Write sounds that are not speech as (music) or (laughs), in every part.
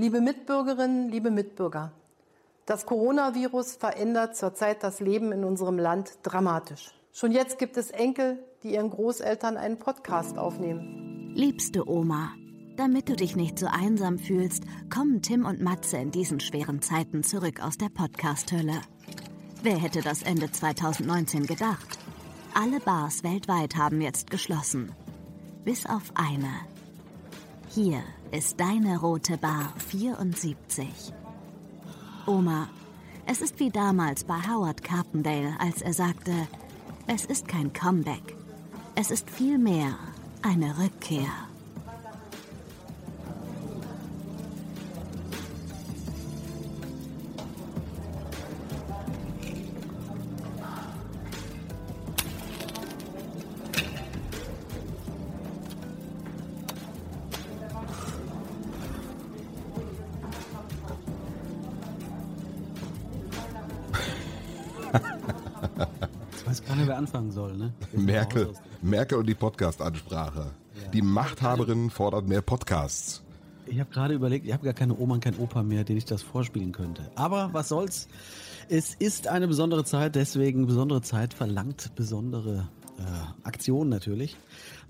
Liebe Mitbürgerinnen, liebe Mitbürger, das Coronavirus verändert zurzeit das Leben in unserem Land dramatisch. Schon jetzt gibt es Enkel, die ihren Großeltern einen Podcast aufnehmen. Liebste Oma, damit du dich nicht so einsam fühlst, kommen Tim und Matze in diesen schweren Zeiten zurück aus der Podcast-Hölle. Wer hätte das Ende 2019 gedacht? Alle Bars weltweit haben jetzt geschlossen. Bis auf eine. Hier ist deine rote Bar 74. Oma, es ist wie damals bei Howard Carpendale, als er sagte, es ist kein Comeback. Es ist vielmehr eine Rückkehr. Anfangen soll. Ne? (laughs) Merkel, Merkel und die Podcast-Ansprache. Ja. Die Machthaberin fordert mehr Podcasts. Ich habe gerade überlegt, ich habe gar keine Oma und kein Opa mehr, den ich das vorspielen könnte. Aber was soll's? Es ist eine besondere Zeit, deswegen besondere Zeit verlangt besondere äh, Aktionen natürlich.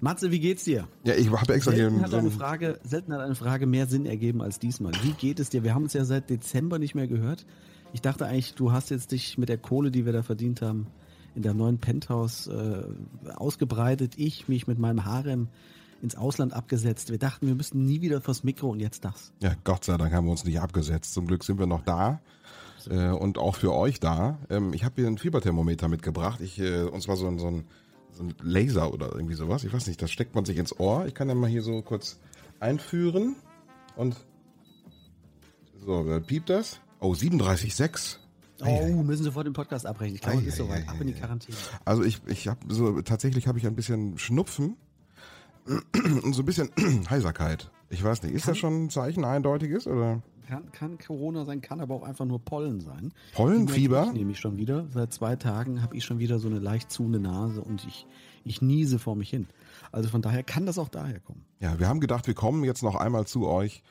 Matze, wie geht's dir? Ja, ich habe extra selten hier hat eine Frage, selten hat eine Frage mehr Sinn ergeben als diesmal. Wie geht es dir? Wir haben uns ja seit Dezember nicht mehr gehört. Ich dachte eigentlich, du hast jetzt dich mit der Kohle, die wir da verdient haben, in der neuen Penthouse äh, ausgebreitet. Ich mich mit meinem Harem ins Ausland abgesetzt. Wir dachten, wir müssten nie wieder vors Mikro und jetzt das. Ja, Gott sei Dank haben wir uns nicht abgesetzt. Zum Glück sind wir noch da. Äh, und auch für euch da. Ähm, ich habe hier ein Fieberthermometer mitgebracht. Ich, äh, und zwar so ein, so, ein, so ein Laser oder irgendwie sowas. Ich weiß nicht, das steckt man sich ins Ohr. Ich kann ja mal hier so kurz einführen. Und so, piept das. Oh, 37,6. Oh, müssen Sie vor dem Podcast abbrechen. Ich glaube, es ist soweit. Ab in die Quarantäne. Also ich, ich habe so, tatsächlich habe ich ein bisschen Schnupfen (clears throat) und so ein bisschen (clears throat) Heiserkeit. Ich weiß nicht, ist kann, das schon ein Zeichen eindeutiges oder? Kann, kann Corona sein, kann aber auch einfach nur Pollen sein. Pollenfieber? Nehme ich schon wieder. Seit zwei Tagen habe ich schon wieder so eine leicht zuhende Nase und ich, ich niese vor mich hin. Also von daher kann das auch daher kommen. Ja, wir haben gedacht, wir kommen jetzt noch einmal zu euch.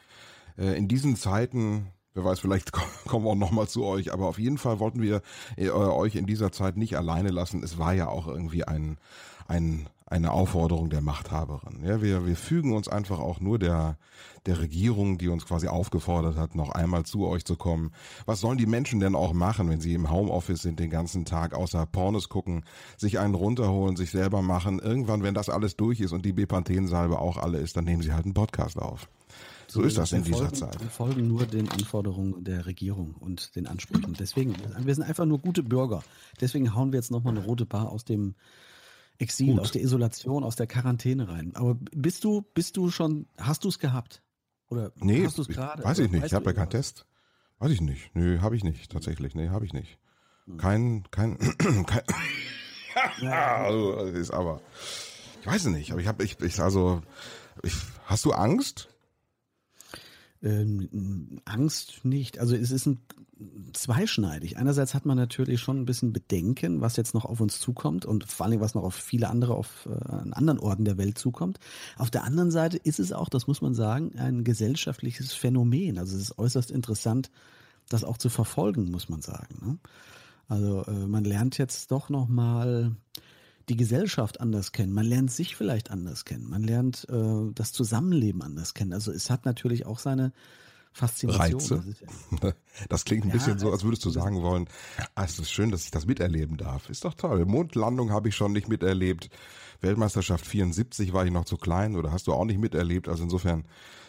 Äh, in diesen Zeiten Wer weiß, vielleicht (laughs) kommen wir auch nochmal zu euch. Aber auf jeden Fall wollten wir äh, euch in dieser Zeit nicht alleine lassen. Es war ja auch irgendwie ein, ein, eine Aufforderung der Machthaberin. Ja, wir, wir fügen uns einfach auch nur der, der Regierung, die uns quasi aufgefordert hat, noch einmal zu euch zu kommen. Was sollen die Menschen denn auch machen, wenn sie im Homeoffice sind, den ganzen Tag außer Pornos gucken, sich einen runterholen, sich selber machen? Irgendwann, wenn das alles durch ist und die Bepanthensalbe auch alle ist, dann nehmen sie halt einen Podcast auf. So ist das in dieser Zeit. Wir folgen nur den Anforderungen der Regierung und den Ansprüchen. Deswegen, wir sind einfach nur gute Bürger. Deswegen hauen wir jetzt nochmal eine rote Bar aus dem Exil, Gut. aus der Isolation, aus der Quarantäne rein. Aber bist du, bist du schon, hast du es gehabt? Oder nee, hast du es gerade? Weiß ich nicht, ich habe ja keinen Test. Weiß ich nicht. Nö, habe ich nicht, tatsächlich. Nee, habe ich nicht. Hm. Kein, kein, (clears throat) kein (laughs) also, ist aber, ich weiß es nicht, aber ich habe, ich, ich, also, ich, hast du Angst? Ähm, Angst nicht. Also es ist ein zweischneidig. Einerseits hat man natürlich schon ein bisschen Bedenken, was jetzt noch auf uns zukommt und vor allem was noch auf viele andere auf äh, an anderen Orten der Welt zukommt. Auf der anderen Seite ist es auch, das muss man sagen, ein gesellschaftliches Phänomen. Also es ist äußerst interessant, das auch zu verfolgen, muss man sagen. Ne? Also äh, man lernt jetzt doch noch mal die Gesellschaft anders kennen. Man lernt sich vielleicht anders kennen. Man lernt äh, das Zusammenleben anders kennen. Also es hat natürlich auch seine Faszination. Reize. Das, (laughs) klingt ein ja, bisschen so, als würdest du sagen wollen, ah, es ist schön, dass ich das miterleben darf. Ist doch toll. Mondlandung habe ich schon nicht miterlebt. Weltmeisterschaft 74 war ich noch zu klein oder hast du auch nicht miterlebt. Also insofern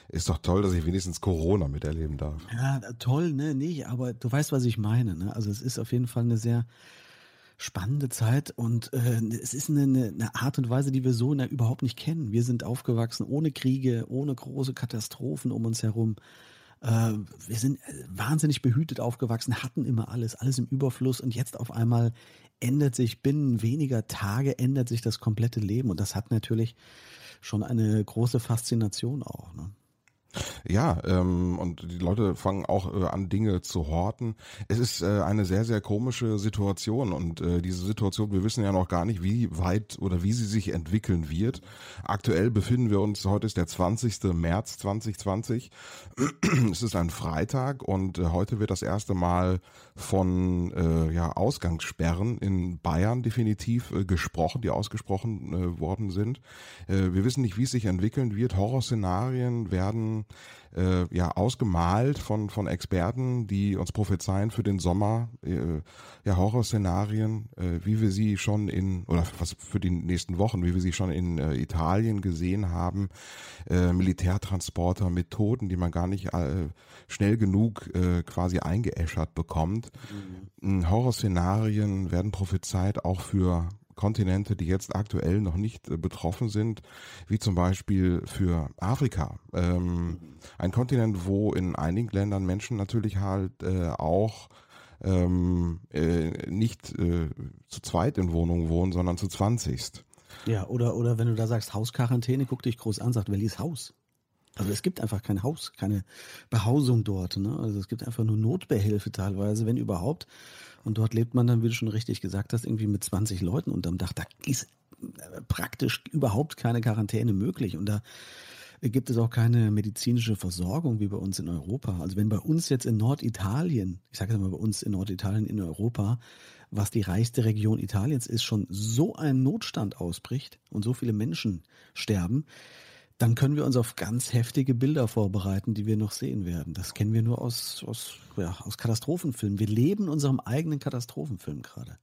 ist doch toll, dass ich wenigstens Corona miterleben darf. Ja, toll, ne, nicht, aber du weißt, was ich meine. Ne? Also es ist auf jeden Fall eine sehr spannende Zeit und äh, es ist eine, eine Art und Weise, die wir so na, überhaupt nicht kennen. Wir sind aufgewachsen ohne Kriege, ohne große Katastrophen um uns herum. Äh, wir sind äh, wahnsinnig behütet aufgewachsen, hatten immer alles, alles im Überfluss und jetzt auf einmal ändert sich binnen weniger Tage ändert sich das komplette Leben und das hat natürlich schon eine große Faszination auch. Ne? Ja, ähm, und die Leute fangen auch äh, an, Dinge zu horten. Es ist äh, eine sehr, sehr komische Situation und äh, diese Situation, wir wissen ja noch gar nicht, wie weit oder wie sie sich entwickeln wird. Aktuell befinden wir uns, heute ist der 20. März 2020. (clears throat) es ist ein Freitag und äh, heute wird das erste Mal von äh, ja, Ausgangssperren in Bayern definitiv äh, gesprochen, die ausgesprochen äh, worden sind. Äh, wir wissen nicht, wie es sich entwickeln wird. Horrorszenarien werden äh, ja ausgemalt von von Experten, die uns prophezeien für den Sommer äh, ja Horrorszenarien, äh, wie wir sie schon in oder was für die nächsten Wochen, wie wir sie schon in äh, Italien gesehen haben, äh, Militärtransporter, Methoden, die man gar nicht äh, schnell genug äh, quasi eingeäschert bekommt. Mhm. Horrorszenarien werden prophezeit auch für Kontinente, die jetzt aktuell noch nicht äh, betroffen sind, wie zum Beispiel für Afrika. Ähm, ein Kontinent, wo in einigen Ländern Menschen natürlich halt äh, auch ähm, äh, nicht äh, zu zweit in Wohnungen wohnen, sondern zu zwanzigst. Ja, oder, oder wenn du da sagst Hausquarantäne, guck dich groß an, sagt, welches Haus? Also es gibt einfach kein Haus, keine Behausung dort. Ne? Also es gibt einfach nur Notbehelfe teilweise, wenn überhaupt. Und dort lebt man dann, wie du schon richtig gesagt hast, irgendwie mit 20 Leuten unterm Dach. Da ist äh, praktisch überhaupt keine Quarantäne möglich. Und da gibt es auch keine medizinische Versorgung wie bei uns in Europa. Also wenn bei uns jetzt in Norditalien, ich sage jetzt mal bei uns in Norditalien in Europa, was die reichste Region Italiens ist, schon so ein Notstand ausbricht und so viele Menschen sterben, dann können wir uns auf ganz heftige Bilder vorbereiten, die wir noch sehen werden. Das kennen wir nur aus, aus, ja, aus Katastrophenfilmen. Wir leben in unserem eigenen Katastrophenfilm gerade.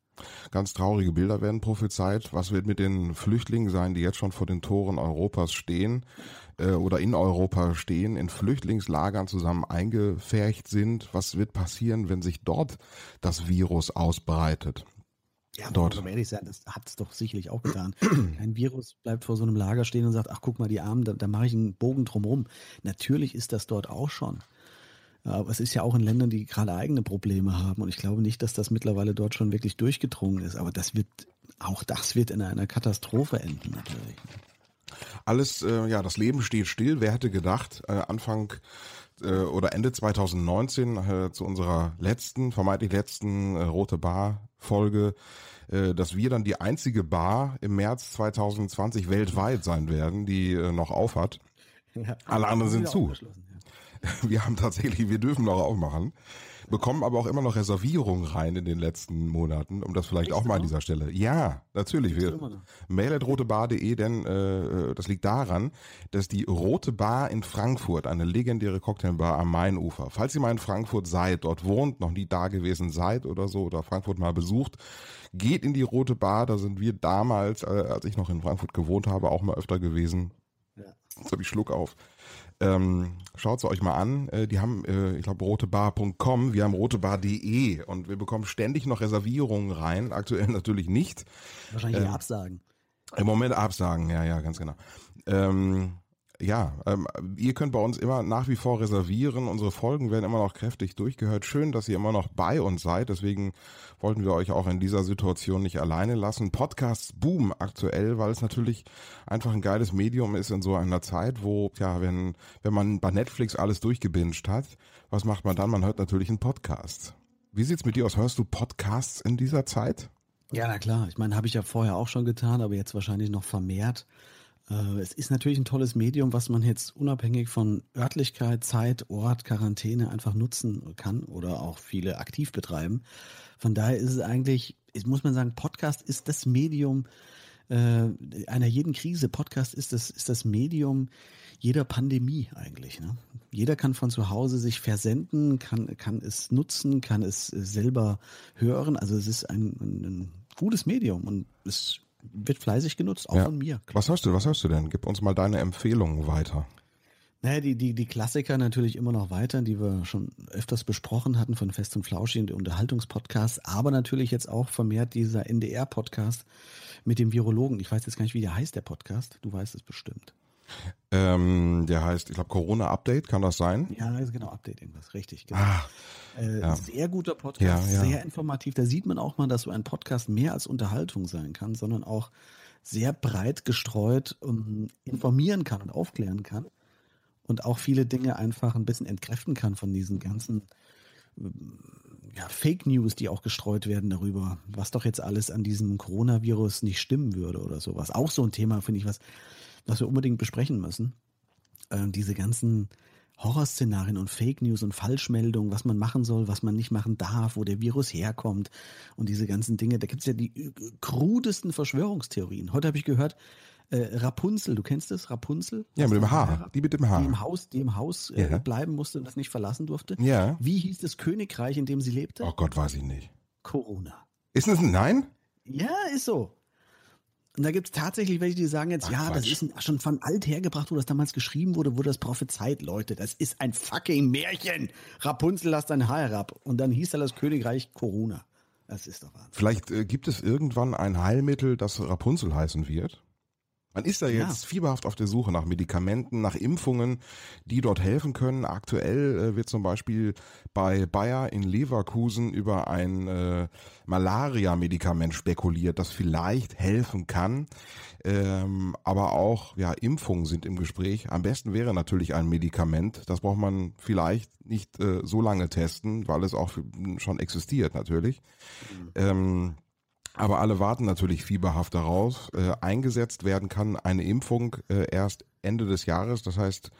Ganz traurige Bilder werden prophezeit. Was wird mit den Flüchtlingen sein, die jetzt schon vor den Toren Europas stehen äh, oder in Europa stehen, in Flüchtlingslagern zusammen eingefärcht sind? Was wird passieren, wenn sich dort das Virus ausbreitet? Ja, dort. Um ehrlich sein, das hat es doch sicherlich auch getan. Kein Virus bleibt vor so einem Lager stehen und sagt, ach guck mal, die Armen, da, da mache ich einen Bogen drumherum. Natürlich ist das dort auch schon. Aber es ist ja auch in Ländern, die gerade eigene Probleme haben. Und ich glaube nicht, dass das mittlerweile dort schon wirklich durchgedrungen ist. Aber das wird, auch das wird in einer Katastrophe enden natürlich. Alles, äh, ja, das Leben steht still. Wer hätte gedacht, äh, Anfang äh, oder Ende 2019 äh, zu unserer letzten, vermeintlich letzten äh, Rote Bar Folge, äh, dass wir dann die einzige Bar im März 2020 weltweit sein werden, die äh, noch auf hat. Ja, Alle anderen sind zu. Ja. (laughs) Wir haben tatsächlich, wir dürfen noch aufmachen bekommen aber auch immer noch Reservierungen rein in den letzten Monaten, um das vielleicht Echt, auch mal an dieser Stelle. Ja, natürlich. Wir, mail.rotebar.de, denn äh, das liegt daran, dass die Rote Bar in Frankfurt, eine legendäre Cocktailbar am Mainufer, falls ihr mal in Frankfurt seid, dort wohnt, noch nie da gewesen seid oder so, oder Frankfurt mal besucht, geht in die Rote Bar, da sind wir damals, äh, als ich noch in Frankfurt gewohnt habe, auch mal öfter gewesen. Ja. Jetzt habe ich Schluck auf. Ähm, Schaut es euch mal an. Äh, die haben, äh, ich glaube, rotebar.com, wir haben rotebar.de und wir bekommen ständig noch Reservierungen rein. Aktuell (laughs) natürlich nicht. Wahrscheinlich ähm, Absagen. Im Moment Absagen, ja, ja, ganz genau. Ähm, ja, ähm, ihr könnt bei uns immer nach wie vor reservieren. Unsere Folgen werden immer noch kräftig durchgehört. Schön, dass ihr immer noch bei uns seid. Deswegen wollten wir euch auch in dieser Situation nicht alleine lassen. Podcasts boomen aktuell, weil es natürlich einfach ein geiles Medium ist in so einer Zeit, wo, ja, wenn, wenn man bei Netflix alles durchgebinged hat, was macht man dann? Man hört natürlich einen Podcast. Wie sieht's mit dir aus? Hörst du Podcasts in dieser Zeit? Ja, na klar. Ich meine, habe ich ja vorher auch schon getan, aber jetzt wahrscheinlich noch vermehrt. Äh, es ist natürlich ein tolles Medium, was man jetzt unabhängig von Örtlichkeit, Zeit, Ort, Quarantäne einfach nutzen kann oder auch viele aktiv betreiben. Von daher ist es eigentlich, muss man sagen, Podcast ist das Medium äh, einer jeden Krise. Podcast ist das, ist das Medium jeder Pandemie eigentlich. Ne? Jeder kann von zu Hause sich versenden, kann, kann es nutzen, kann es selber hören. Also es ist ein, ein, ein gutes Medium und es wird fleißig genutzt, auch ja. von mir. Klar. Was hast du, was hast du denn? Gib uns mal deine Empfehlungen weiter. Naja, die, die, die Klassiker natürlich immer noch weiter, die wir schon öfters besprochen hatten von Fest und Flauschig und Unterhaltungspodcast, aber natürlich jetzt auch vermehrt dieser NDR-Podcast mit dem Virologen. Ich weiß jetzt gar nicht, wie der heißt, der Podcast. Du weißt es bestimmt. Ähm, der heißt, ich glaube, Corona Update, kann das sein? Ja, also genau, Update irgendwas, richtig. Genau. Ah, äh, ja. Sehr guter Podcast, ja, ja. sehr informativ. Da sieht man auch mal, dass so ein Podcast mehr als Unterhaltung sein kann, sondern auch sehr breit gestreut um, informieren kann und aufklären kann. und auch viele Dinge einfach ein bisschen entkräften kann von diesen ganzen ja, Fake News, die auch gestreut werden darüber, was doch jetzt alles an diesem Coronavirus nicht stimmen würde oder sowas. Auch so ein Thema, finde ich, was, was wir unbedingt besprechen müssen. Ähm, diese ganzen Horrorszenarien und Fake News und Falschmeldungen, was man machen soll, was man nicht machen darf, wo der Virus herkommt und diese ganzen Dinge. Da gibt es ja die krudesten Verschwörungstheorien. Heute habe ich gehört, äh, Rapunzel, du kennst es, Rapunzel? Ja, mit dem Haar, die mit dem Haar. Die im Haus, die im Haus äh, Ja. bleiben musste und das nicht verlassen durfte. Ja. Wie hieß das Königreich, in dem sie lebte? Oh Gott, weiß ich nicht. Corona. Ist das ein Nein? Ja, ist so. Und da gibt es tatsächlich welche, die sagen jetzt, Ach, ja, das Quatsch. ist ein, schon von alt hergebracht, wo das damals geschrieben wurde, wurde das prophezeit, Leute. Das ist ein fucking Märchen. Rapunzel, lass dein Haar herab. Und dann hieß da das Königreich Corona. Das ist doch Wahnsinn. Vielleicht äh, gibt es irgendwann ein Heilmittel, das Rapunzel heißen wird. Man ist da Ja. jetzt fieberhaft auf der Suche nach Medikamenten, nach Impfungen, die dort helfen können. Aktuell äh, wird zum Beispiel bei Bayer in Leverkusen über ein äh, Malaria-Medikament spekuliert, das vielleicht helfen kann. Ähm, aber auch ja, Impfungen sind im Gespräch. Am besten wäre natürlich ein Medikament. Das braucht man vielleicht nicht äh, so lange testen, weil es auch schon existiert natürlich. Ähm, aber alle warten natürlich fieberhaft darauf. Äh, eingesetzt werden kann eine Impfung äh, erst Ende des Jahres. Das heißt,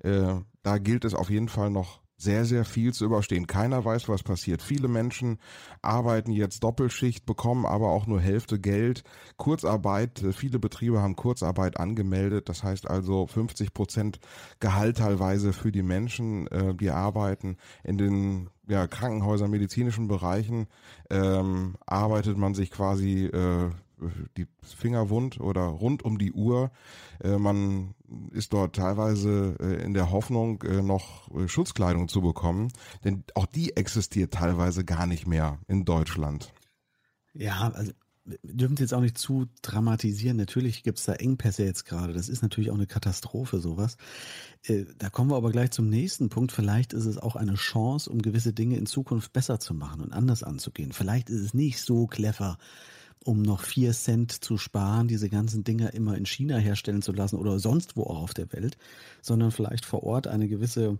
äh, da gilt es auf jeden Fall noch sehr, sehr viel zu überstehen. Keiner weiß, was passiert. Viele Menschen arbeiten jetzt Doppelschicht, bekommen aber auch nur Hälfte Geld. Kurzarbeit, äh, viele Betriebe haben Kurzarbeit angemeldet. Das heißt also 50 Prozent Gehalt teilweise für die Menschen, äh, die arbeiten. In den ja, Krankenhäusern, medizinischen Bereichen ähm, arbeitet man sich quasi äh, die Finger wund oder rund um die Uhr. Äh, man ist dort teilweise äh, in der Hoffnung, äh, noch äh, Schutzkleidung zu bekommen, denn auch die existiert teilweise gar nicht mehr in Deutschland. Ja, also dürfen es jetzt auch nicht zu dramatisieren. Natürlich gibt es da Engpässe jetzt gerade. Das ist natürlich auch eine Katastrophe, sowas. Äh, da kommen wir aber gleich zum nächsten Punkt. Vielleicht ist es auch eine Chance, um gewisse Dinge in Zukunft besser zu machen und anders anzugehen. Vielleicht ist es nicht so clever, um noch vier Cent zu sparen, diese ganzen Dinger immer in China herstellen zu lassen oder sonst wo auch auf der Welt, sondern vielleicht vor Ort eine gewisse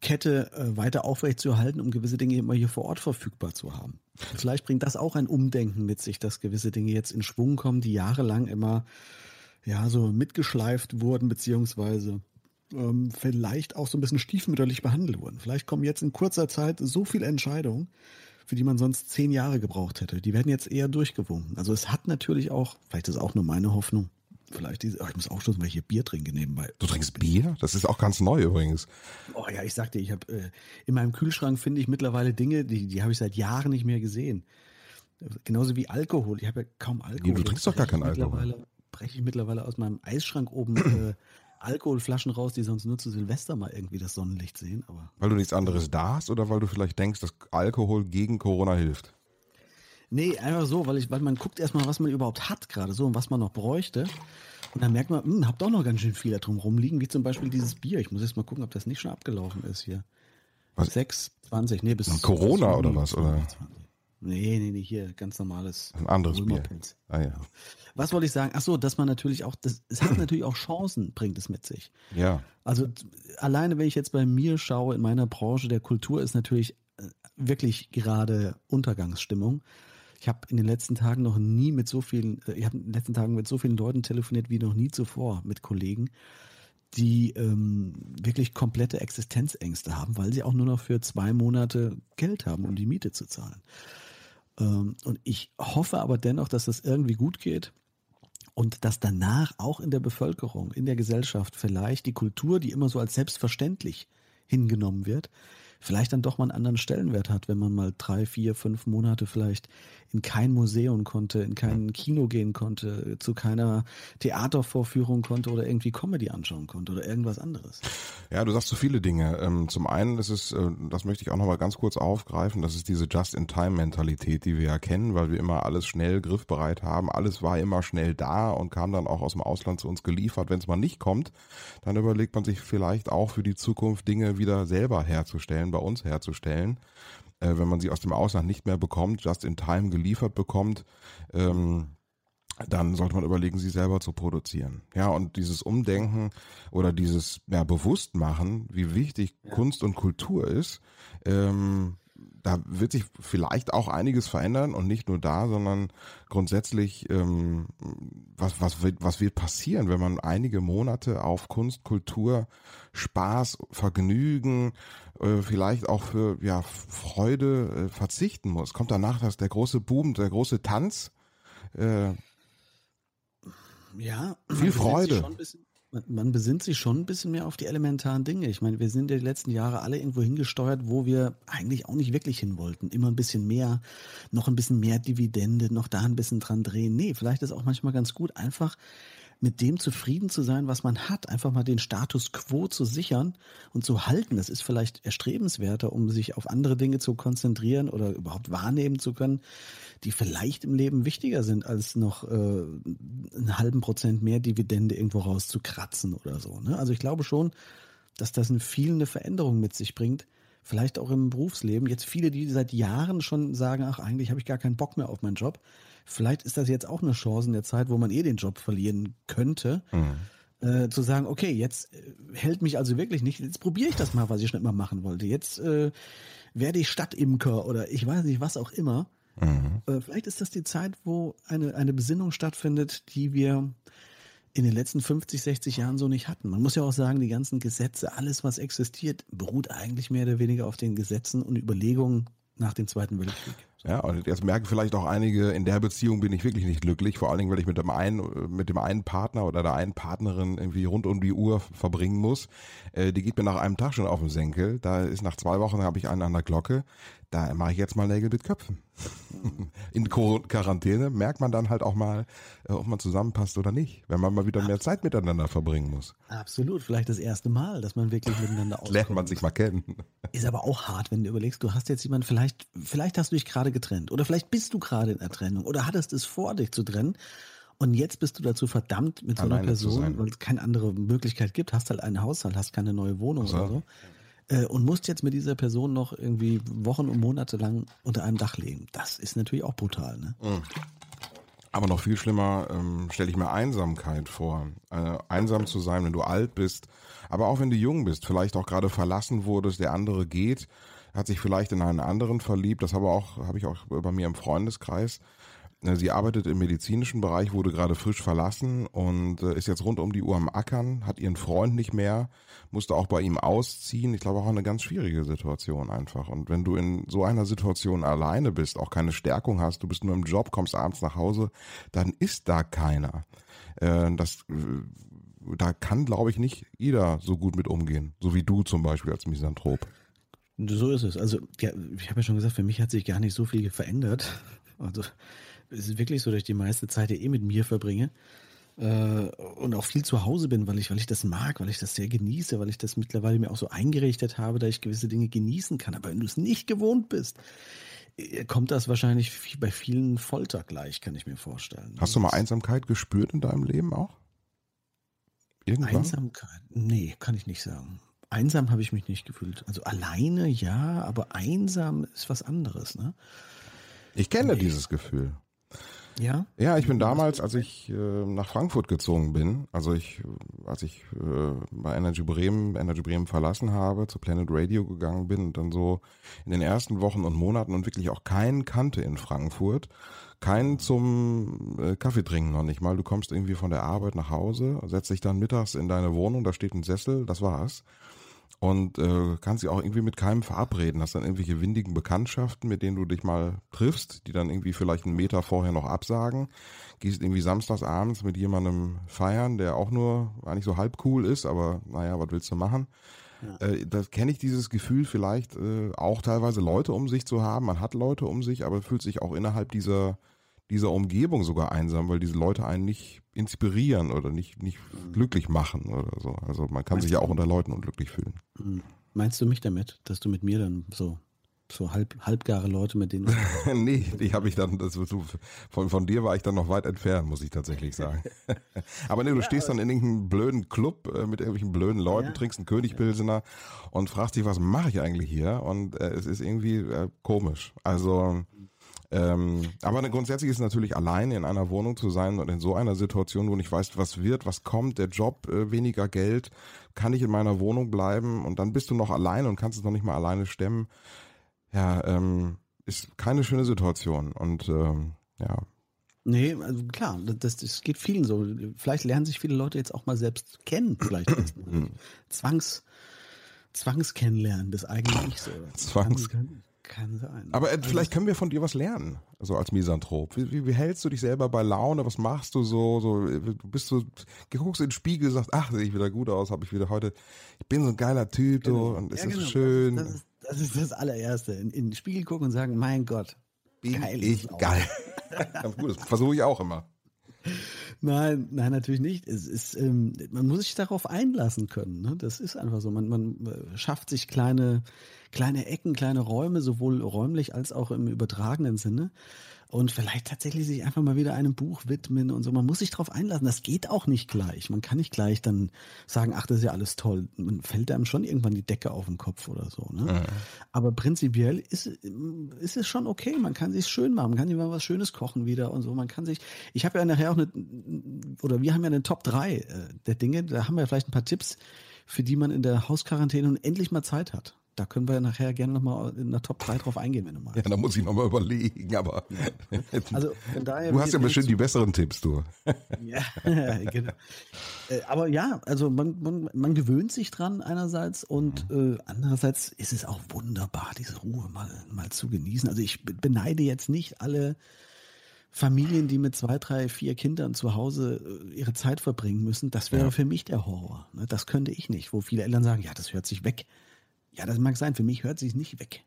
Kette äh, weiter aufrechtzuerhalten, um gewisse Dinge immer hier vor Ort verfügbar zu haben. Vielleicht bringt das auch ein Umdenken mit sich, dass gewisse Dinge jetzt in Schwung kommen, die jahrelang immer ja so mitgeschleift wurden, beziehungsweise ähm, vielleicht auch so ein bisschen stiefmütterlich behandelt wurden. Vielleicht kommen jetzt in kurzer Zeit so viele Entscheidungen, für die man sonst zehn Jahre gebraucht hätte. Die werden jetzt eher durchgewunken. Also es hat natürlich auch, vielleicht ist auch nur meine Hoffnung, vielleicht diese, oh, ich muss aufstoßen, weil ich hier Bier trinke nebenbei. Du trinkst Bier? Das ist auch ganz neu übrigens. Oh ja, ich sagte, ich habe äh, in meinem Kühlschrank finde ich mittlerweile Dinge, die, die habe ich seit Jahren nicht mehr gesehen. Genauso wie Alkohol. Ich habe ja kaum Alkohol. du trinkst doch gar keinen Alkohol. Mittlerweile breche ich mittlerweile aus meinem Eisschrank oben äh, Alkoholflaschen raus, die sonst nur zu Silvester mal irgendwie das Sonnenlicht sehen. Aber Weil du nichts anderes da hast oder weil du vielleicht denkst, dass Alkohol gegen Corona hilft? Nee, einfach so, weil ich, weil man guckt erstmal, was man überhaupt hat gerade so und was man noch bräuchte. Und dann merkt man, hm, hab doch noch ganz schön viel da drum rumliegen, wie zum Beispiel dieses Bier. Ich muss jetzt mal gucken, ob das nicht schon abgelaufen ist hier. Was? 6, 20, nee, bis Corona bis oder Juni was, oder? 2020. Nee, nee, nee, hier ganz normales Ein anderes Bier. Ah ja. Was wollte ich sagen? Ach so, dass man natürlich auch, das, es hat (clears throat) natürlich auch Chancen, bringt es mit sich. Ja. Also alleine, wenn ich jetzt bei mir schaue, in meiner Branche der Kultur ist natürlich äh, wirklich gerade Untergangsstimmung. Ich habe in den letzten Tagen noch nie mit so vielen, äh, ich habe in den letzten Tagen mit so vielen Leuten telefoniert wie noch nie zuvor mit Kollegen, die ähm, wirklich komplette Existenzängste haben, weil sie auch nur noch für zwei Monate Geld haben, um die Miete zu zahlen. Ähm, und ich hoffe aber dennoch, dass das irgendwie gut geht und dass danach auch in der Bevölkerung, in der Gesellschaft vielleicht die Kultur, die immer so als selbstverständlich hingenommen wird, vielleicht dann doch mal einen anderen Stellenwert hat, wenn man mal drei, vier, fünf Monate vielleicht in kein Museum konnte, in kein Kino gehen konnte, zu keiner Theatervorführung konnte oder irgendwie Comedy anschauen konnte oder irgendwas anderes. Ja, du sagst so viele Dinge. Ähm, zum einen ist es, äh, das möchte ich auch nochmal ganz kurz aufgreifen, das ist diese Just-in-Time-Mentalität, die wir ja kennen, weil wir immer alles schnell griffbereit haben. Alles war immer schnell da und kam dann auch aus dem Ausland zu uns geliefert. Wenn es mal nicht kommt, dann überlegt man sich vielleicht auch für die Zukunft Dinge wieder selber herzustellen, bei uns herzustellen. Äh, wenn man sie aus dem Ausland nicht mehr bekommt, just in time geliefert bekommt. Ähm, dann sollte man überlegen, sie selber zu produzieren. Ja, und dieses Umdenken oder dieses ja, Bewusstmachen, wie wichtig ja. Kunst und Kultur ist, ähm, da wird sich vielleicht auch einiges verändern und nicht nur da, sondern grundsätzlich, ähm, was, was, wird, was wird passieren, wenn man einige Monate auf Kunst, Kultur, Spaß, Vergnügen, äh, vielleicht auch für ja, Freude äh, verzichten muss? Kommt danach das, der große Boom, der große Tanz? Äh, ja, viel Freude. Man, man, besinnt sich schon ein bisschen mehr auf die elementaren Dinge. Ich meine, wir sind die letzten Jahre alle irgendwo hingesteuert, wo wir eigentlich auch nicht wirklich hin wollten. Immer ein bisschen mehr, noch ein bisschen mehr Dividende, noch da ein bisschen dran drehen. Nee, vielleicht ist auch manchmal ganz gut, einfach mit dem zufrieden zu sein, was man hat, einfach mal den Status quo zu sichern und zu halten. Das ist vielleicht erstrebenswerter, um sich auf andere Dinge zu konzentrieren oder überhaupt wahrnehmen zu können, die vielleicht im Leben wichtiger sind, als noch äh, einen halben Prozent mehr Dividende irgendwo rauszukratzen oder so. Ne? Also ich glaube schon, dass das in vielen eine Veränderung mit sich bringt, vielleicht auch im Berufsleben. Jetzt viele, die seit Jahren schon sagen, ach, eigentlich habe ich gar keinen Bock mehr auf meinen Job. Vielleicht ist das jetzt auch eine Chance in der Zeit, wo man eh den Job verlieren könnte. Mhm. Äh, zu sagen, okay, jetzt äh, hält mich also wirklich nicht, jetzt probiere ich das mal, was ich schon immer machen wollte. Jetzt äh, werde ich Stadtimker oder ich weiß nicht, was auch immer. Mhm. Äh, vielleicht ist das die Zeit, wo eine, eine Besinnung stattfindet, die wir in den letzten 50, 60 Jahren so nicht hatten. Man muss ja auch sagen, die ganzen Gesetze, alles, was existiert, beruht eigentlich mehr oder weniger auf den Gesetzen und Überlegungen nach dem Zweiten Weltkrieg. Ja, und jetzt merken vielleicht auch einige, in der Beziehung bin ich wirklich nicht glücklich, vor allen Dingen, weil ich mit dem einen, mit dem einen Partner oder der einen Partnerin irgendwie rund um die Uhr verbringen muss. Äh, die geht mir nach einem Tag schon auf den Senkel. Da ist nach zwei Wochen habe ich einen an der Glocke. Da mache ich jetzt mal Nägel mit Köpfen. (laughs) In Quarantäne merkt man dann halt auch mal, äh, ob man zusammenpasst oder nicht, wenn man mal wieder mehr Zeit miteinander verbringen muss. Absolut, vielleicht das erste Mal, dass man wirklich miteinander auskommt. (laughs) Lernt man sich mal kennen. Ist aber auch hart, wenn du überlegst, du hast jetzt jemanden, vielleicht, vielleicht hast du dich gerade getrennt oder vielleicht bist du gerade in der Trennung oder hattest es vor, dich zu trennen. Und jetzt bist du dazu verdammt, mit so einer Person, weil es keine andere Möglichkeit gibt, hast halt einen Haushalt, hast keine neue Wohnung so. oder so äh, und musst jetzt mit dieser Person noch irgendwie Wochen und Monate lang unter einem Dach leben. Das ist natürlich auch brutal. Ne? Mhm. Aber noch viel schlimmer ähm, stelle ich mir Einsamkeit vor. Äh, einsam zu sein, wenn du alt bist, aber auch wenn du jung bist, vielleicht auch gerade verlassen wurdest, der andere geht, hat sich vielleicht in einen anderen verliebt. Das habe auch habe ich auch bei mir im Freundeskreis. Äh, sie arbeitet im medizinischen Bereich, wurde gerade frisch verlassen und äh, ist jetzt rund um die Uhr am Ackern, hat ihren Freund nicht mehr, musste auch bei ihm ausziehen. Ich glaube auch eine ganz schwierige Situation einfach. Und wenn du in so einer Situation alleine bist, auch keine Stärkung hast, du bist nur im Job, kommst abends nach Hause, dann ist da keiner. Äh, das da kann, glaube ich, nicht jeder so gut mit umgehen. So wie du zum Beispiel als Misanthrop. So ist es. Also, ja, ich habe ja schon gesagt, für mich hat sich gar nicht so viel verändert. Also, es ist wirklich so, dass ich die meiste Zeit ja eh mit mir verbringe äh, und auch viel zu Hause bin, weil ich, weil ich das mag, weil ich das sehr genieße, weil ich das mittlerweile mir auch so eingerichtet habe, dass ich gewisse Dinge genießen kann. Aber wenn du es nicht gewohnt bist, äh, kommt das wahrscheinlich bei vielen Folter gleich, kann ich mir vorstellen. Hast du mal Einsamkeit gespürt in deinem Leben auch? Irgendwann? Einsamkeit? Nee, kann ich nicht sagen. Einsam habe ich mich nicht gefühlt. Also alleine ja, aber einsam ist was anderes, ne? Ich kenne nee. dieses Gefühl. Ja? Ja, ich bin damals, als ich äh, nach Frankfurt gezogen bin, also ich, als ich äh, bei Energy Bremen, Energy Bremen verlassen habe, zu Planet Radio gegangen bin und dann so in den ersten Wochen und Monaten und wirklich auch keinen kannte in Frankfurt, keinen zum äh, Kaffee trinken noch nicht mal. Du kommst irgendwie von der Arbeit nach Hause, setzt dich dann mittags in deine Wohnung, da steht ein Sessel, das war's und äh, kannst dich auch irgendwie mit keinem verabreden. Hast dann irgendwelche windigen Bekanntschaften, mit denen du dich mal triffst, die dann irgendwie vielleicht einen Meter vorher noch absagen. Gehst irgendwie samstags abends mit jemandem feiern, der auch nur eigentlich so halb cool ist, aber naja, was willst du machen? Ja. Äh, das kenne ich dieses Gefühl vielleicht äh, auch teilweise Leute um sich zu haben. Man hat Leute um sich, aber fühlt sich auch innerhalb dieser dieser Umgebung sogar einsam, weil diese Leute einen nicht inspirieren oder nicht, nicht mhm. glücklich machen oder so. Also man kann Meinst sich ja auch unter Leuten unglücklich fühlen. Mhm. Meinst du mich damit, dass du mit mir dann so so halb, halbgare Leute, mit denen. (laughs) nee, die habe ich dann, das, von, von dir war ich dann noch weit entfernt, muss ich tatsächlich sagen. (laughs) aber nee, du ja, stehst dann in irgendeinem blöden Club äh, mit irgendwelchen blöden Leuten, ja. trinkst einen Königpilsener und fragst dich, was mache ich eigentlich hier? Und äh, es ist irgendwie äh, komisch. Also Ähm, aber grundsätzlich ist es natürlich allein in einer Wohnung zu sein und in so einer Situation, wo nicht weißt, was wird, was kommt, der Job, äh, weniger Geld, kann ich in meiner Wohnung bleiben und dann bist du noch allein und kannst es noch nicht mal alleine stemmen. Ja, ähm, ist keine schöne Situation und ähm, ja. Nee, also klar, das, das geht vielen so. Vielleicht lernen sich viele Leute jetzt auch mal selbst kennen, vielleicht Zwangs, (laughs) Zwangs kennenlernen, das eigentlich nicht so. Zwangs. Kann, kann sein. Aber äh, also vielleicht können wir von dir was lernen, also als Misanthrop. Wie, wie, wie, hältst du dich selber bei Laune? Was machst du so? so du bist so, guckst in den Spiegel, sagst, ach, sehe ich wieder gut aus, habe ich wieder heute, ich bin so ein geiler Typ, genau. so, und ist ja, das genau. so schön. Das ist, das ist das allererste. In, in den Spiegel gucken und sagen, mein Gott, bin geil ich geil. (laughs) gut, das versuche ich auch immer. Nein, nein, natürlich nicht. Es ist, ähm, man muss sich darauf einlassen können. Ne? Das ist einfach so. Man, man äh, schafft sich kleine, kleine Ecken, kleine Räume, sowohl räumlich als auch im übertragenen Sinne und vielleicht tatsächlich sich einfach mal wieder einem Buch widmen und so. Man muss sich darauf einlassen. Das geht auch nicht gleich. Man kann nicht gleich dann sagen, ach, das ist ja alles toll. Man fällt einem schon irgendwann die Decke auf den Kopf oder so. Ne? Ja. Aber prinzipiell ist, ist es schon okay. Man kann sich schön machen. Man kann sich mal was Schönes kochen wieder und so. Man kann sich, ich habe ja nachher auch eine, oder wir haben ja eine Top 3 äh, der Dinge. Da haben wir vielleicht ein paar Tipps, für die man in der Hausquarantäne und endlich mal Zeit hat. Da können wir nachher gerne nochmal in der Top 3 drauf eingehen, wenn du magst. Ja, da muss ich nochmal überlegen, aber. Also von daher. Du hast ja bestimmt die besseren Tipps, du. ja, (laughs) genau. Äh, aber ja, also man, man, man gewöhnt sich dran einerseits und mhm. äh, andererseits ist es auch wunderbar, diese Ruhe mal, mal zu genießen. Also ich beneide jetzt nicht alle Familien, die mit zwei, drei, vier Kindern zu Hause äh, ihre Zeit verbringen müssen. Das wäre ja. für mich der Horror. Ne? Das könnte ich nicht, wo viele Eltern sagen, ja, das hört sich weg. Ja, das mag sein. Für mich hört sich nicht weg.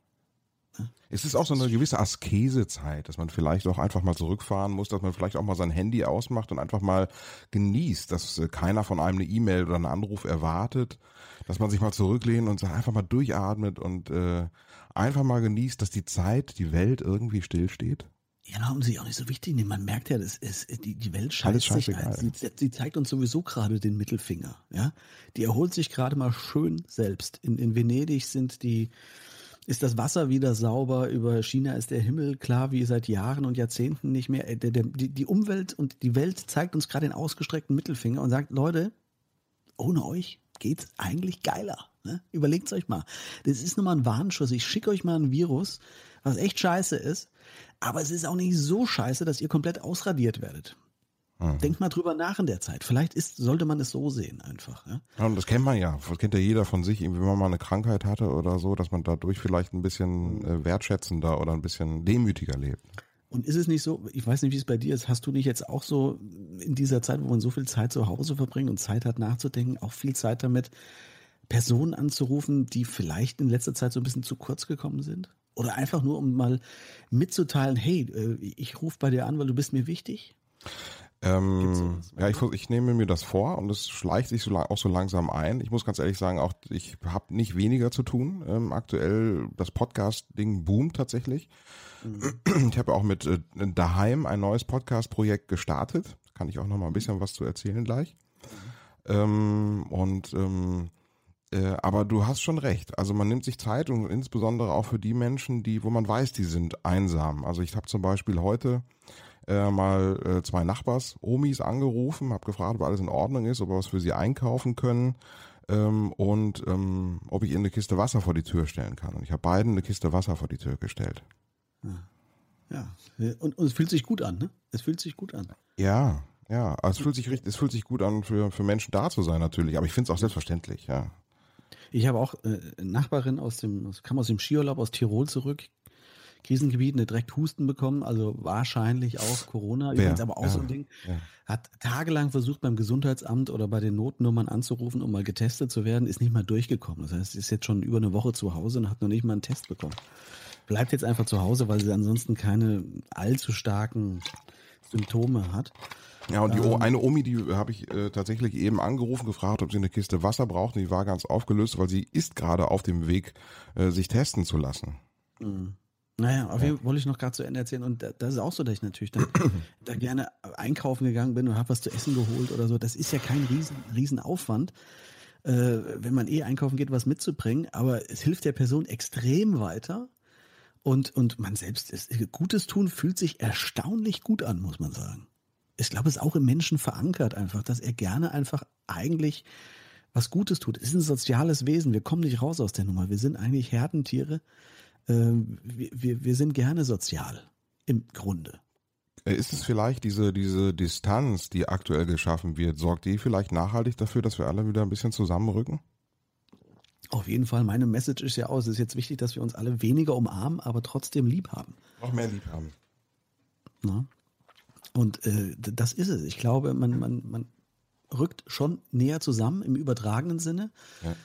Es ist auch so eine gewisse Askesezeit, dass man vielleicht auch einfach mal zurückfahren muss, dass man vielleicht auch mal sein Handy ausmacht und einfach mal genießt, dass äh, keiner von einem eine E-Mail oder einen Anruf erwartet, dass man sich mal zurücklehnt und einfach mal durchatmet und äh, einfach mal genießt, dass die Zeit, die Welt irgendwie stillsteht. Ja, und sie auch nicht so wichtig nehmen. Man merkt ja, das ist, die, die Welt scheißt sich ein. Sie, sie, zeigt uns sowieso gerade den Mittelfinger. Ja, Die erholt sich gerade mal schön selbst. In, in Venedig sind die, ist das Wasser wieder sauber. Über China ist der Himmel klar wie seit Jahren und Jahrzehnten nicht mehr. Der, der, die, die Umwelt und die Welt zeigt uns gerade den ausgestreckten Mittelfinger und sagt, Leute, ohne euch geht's eigentlich geiler. Ne? Überlegt's euch mal. Das ist nur mal ein Warnschuss. Ich schicke euch mal ein Virus, was echt scheiße ist. Aber es ist auch nicht so scheiße, dass ihr komplett ausradiert werdet. Mhm. Denkt mal drüber nach in der Zeit. Vielleicht ist, sollte man es so sehen einfach. Ja? ja, und das kennt man ja. Das kennt ja jeder von sich, wenn man mal eine Krankheit hatte oder so, dass man dadurch vielleicht ein bisschen äh, wertschätzender oder ein bisschen demütiger lebt. Und ist es nicht so, ich weiß nicht, wie es bei dir ist, hast du nicht jetzt auch so in dieser Zeit, wo man so viel Zeit zu Hause verbringt und Zeit hat nachzudenken, auch viel Zeit damit, Personen anzurufen, die vielleicht in letzter Zeit so ein bisschen zu kurz gekommen sind? Oder einfach nur, um mal mitzuteilen, hey, äh, ich rufe bei dir an, weil du bist mir wichtig? Ähm, ja, ich, ich nehme mir das vor und es schleicht sich so, auch so langsam ein. Ich muss ganz ehrlich sagen, auch ich habe nicht weniger zu tun. Ähm, aktuell das Podcast-Ding boomt tatsächlich. Mhm. Ich habe auch mit äh, daheim ein neues Podcast-Projekt gestartet. Kann ich auch noch mal ein bisschen was zu erzählen gleich. Mhm. Ähm, und ähm, äh, aber du hast schon recht. Also man nimmt sich Zeit und insbesondere auch für die Menschen, die, wo man weiß, die sind einsam. Also ich habe zum Beispiel heute äh, mal äh, zwei Nachbars, Omis, angerufen, habe gefragt, ob alles in Ordnung ist, ob wir was für sie einkaufen können ähm, und ähm, ob ich ihnen eine Kiste Wasser vor die Tür stellen kann. Und ich habe beiden eine Kiste Wasser vor die Tür gestellt. Ja, ja. Und, und es fühlt sich gut an, ne? Es fühlt sich gut an. Ja, ja, also es fühlt sich richtig, es fühlt sich gut an, für, für Menschen da zu sein natürlich, aber ich finde es auch selbstverständlich, ja. Ich habe auch äh, eine Nachbarin aus dem, kam aus dem Skiurlaub aus Tirol zurück, Krisengebiet, eine direkt Husten bekommen, also wahrscheinlich auch Corona, übrigens aber auch ja, so ein Ding. Ja. Hat tagelang versucht beim Gesundheitsamt oder bei den Notnummern anzurufen, um mal getestet zu werden, ist nicht mal durchgekommen. Das heißt, ist jetzt schon über eine Woche zu Hause und hat noch nicht mal einen Test bekommen. Bleibt jetzt einfach zu Hause, weil sie ansonsten keine allzu starken Symptome hat. Ja, und die ähm, eine Omi, die habe ich äh, tatsächlich eben angerufen, gefragt, ob sie eine Kiste Wasser braucht. Und die war ganz aufgelöst, weil sie ist gerade auf dem Weg, äh, sich testen zu lassen. Mhm. Naja, auf jeden Fall wollte ich noch gerade zu Ende erzählen. Und das ist auch so, dass ich natürlich dann (clears throat) da gerne einkaufen gegangen bin und habe was zu essen geholt oder so. Das ist ja kein riesen, riesen Aufwand, äh, wenn man eh einkaufen geht, was mitzubringen. Aber es hilft der Person extrem weiter, Und, und man selbst, ist, Gutes tun fühlt sich erstaunlich gut an, muss man sagen. Ich glaube, es ist auch im Menschen verankert einfach, dass er gerne einfach eigentlich was Gutes tut. Es ist ein soziales Wesen. Wir kommen nicht raus aus der Nummer. Wir sind eigentlich Herdentiere. Ähm, wir, wir, wir sind gerne sozial. Im Grunde. Äh, ist es vielleicht diese, diese Distanz, die aktuell geschaffen wird, sorgt die vielleicht nachhaltig dafür, dass wir alle wieder ein bisschen zusammenrücken? Auf jeden Fall, meine Message ist ja aus, es ist jetzt wichtig, dass wir uns alle weniger umarmen, aber trotzdem lieb haben. Noch mehr lieb haben. Na? Und äh, das ist es. Ich glaube, man, man, man rückt schon näher zusammen im übertragenen Sinne. Ja.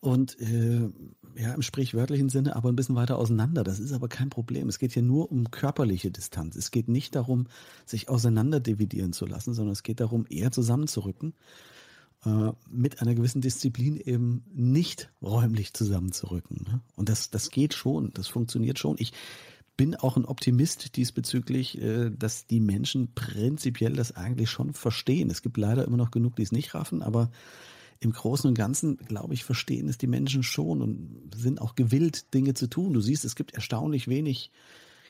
Und äh, ja, im sprichwörtlichen Sinne aber ein bisschen weiter auseinander. Das ist aber kein Problem. Es geht hier nur um körperliche Distanz. Es geht nicht darum, sich auseinander dividieren zu lassen, sondern es geht darum, eher zusammenzurücken. Äh, mit einer gewissen Disziplin eben nicht räumlich zusammenzurücken. Ne? Und das, das geht schon, das funktioniert schon. Ich bin auch ein Optimist diesbezüglich, äh, dass die Menschen prinzipiell das eigentlich schon verstehen. Es gibt leider immer noch genug, die es nicht raffen, aber im Großen und Ganzen, glaube ich, verstehen es die Menschen schon und sind auch gewillt, Dinge zu tun. Du siehst, es gibt erstaunlich wenig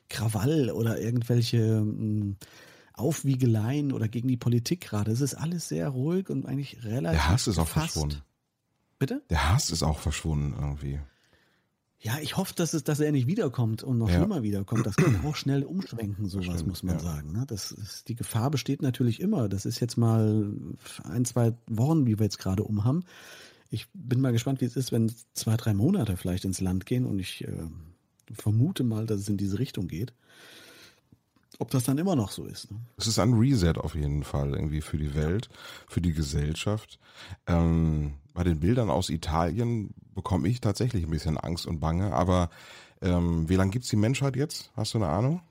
Krawall oder irgendwelche hm, Aufwiegeleien oder gegen die Politik gerade. Es ist alles sehr ruhig und eigentlich relativ. Der Hass ist auch fast. verschwunden. Bitte? Der Hass ist auch verschwunden irgendwie. Ja, ich hoffe, dass, es, dass er nicht wiederkommt und noch ja. schlimmer wiederkommt. Das kann auch schnell umschwenken, sowas, Stimmt, muss man ja. sagen. Ne? Das ist, die Gefahr besteht natürlich immer. Das ist jetzt mal ein, zwei Wochen, wie wir jetzt gerade umhaben. Ich bin mal gespannt, wie es ist, wenn zwei, drei Monate vielleicht ins Land gehen und ich äh, vermute mal, dass es in diese Richtung geht. Ob das dann immer noch so ist. Ne? Es ist ein Reset auf jeden Fall irgendwie für die Welt, für die Gesellschaft. Ähm, bei den Bildern aus Italien bekomme ich tatsächlich ein bisschen Angst und Bange. Aber ähm, wie lange gibt es die Menschheit jetzt? Hast du eine Ahnung?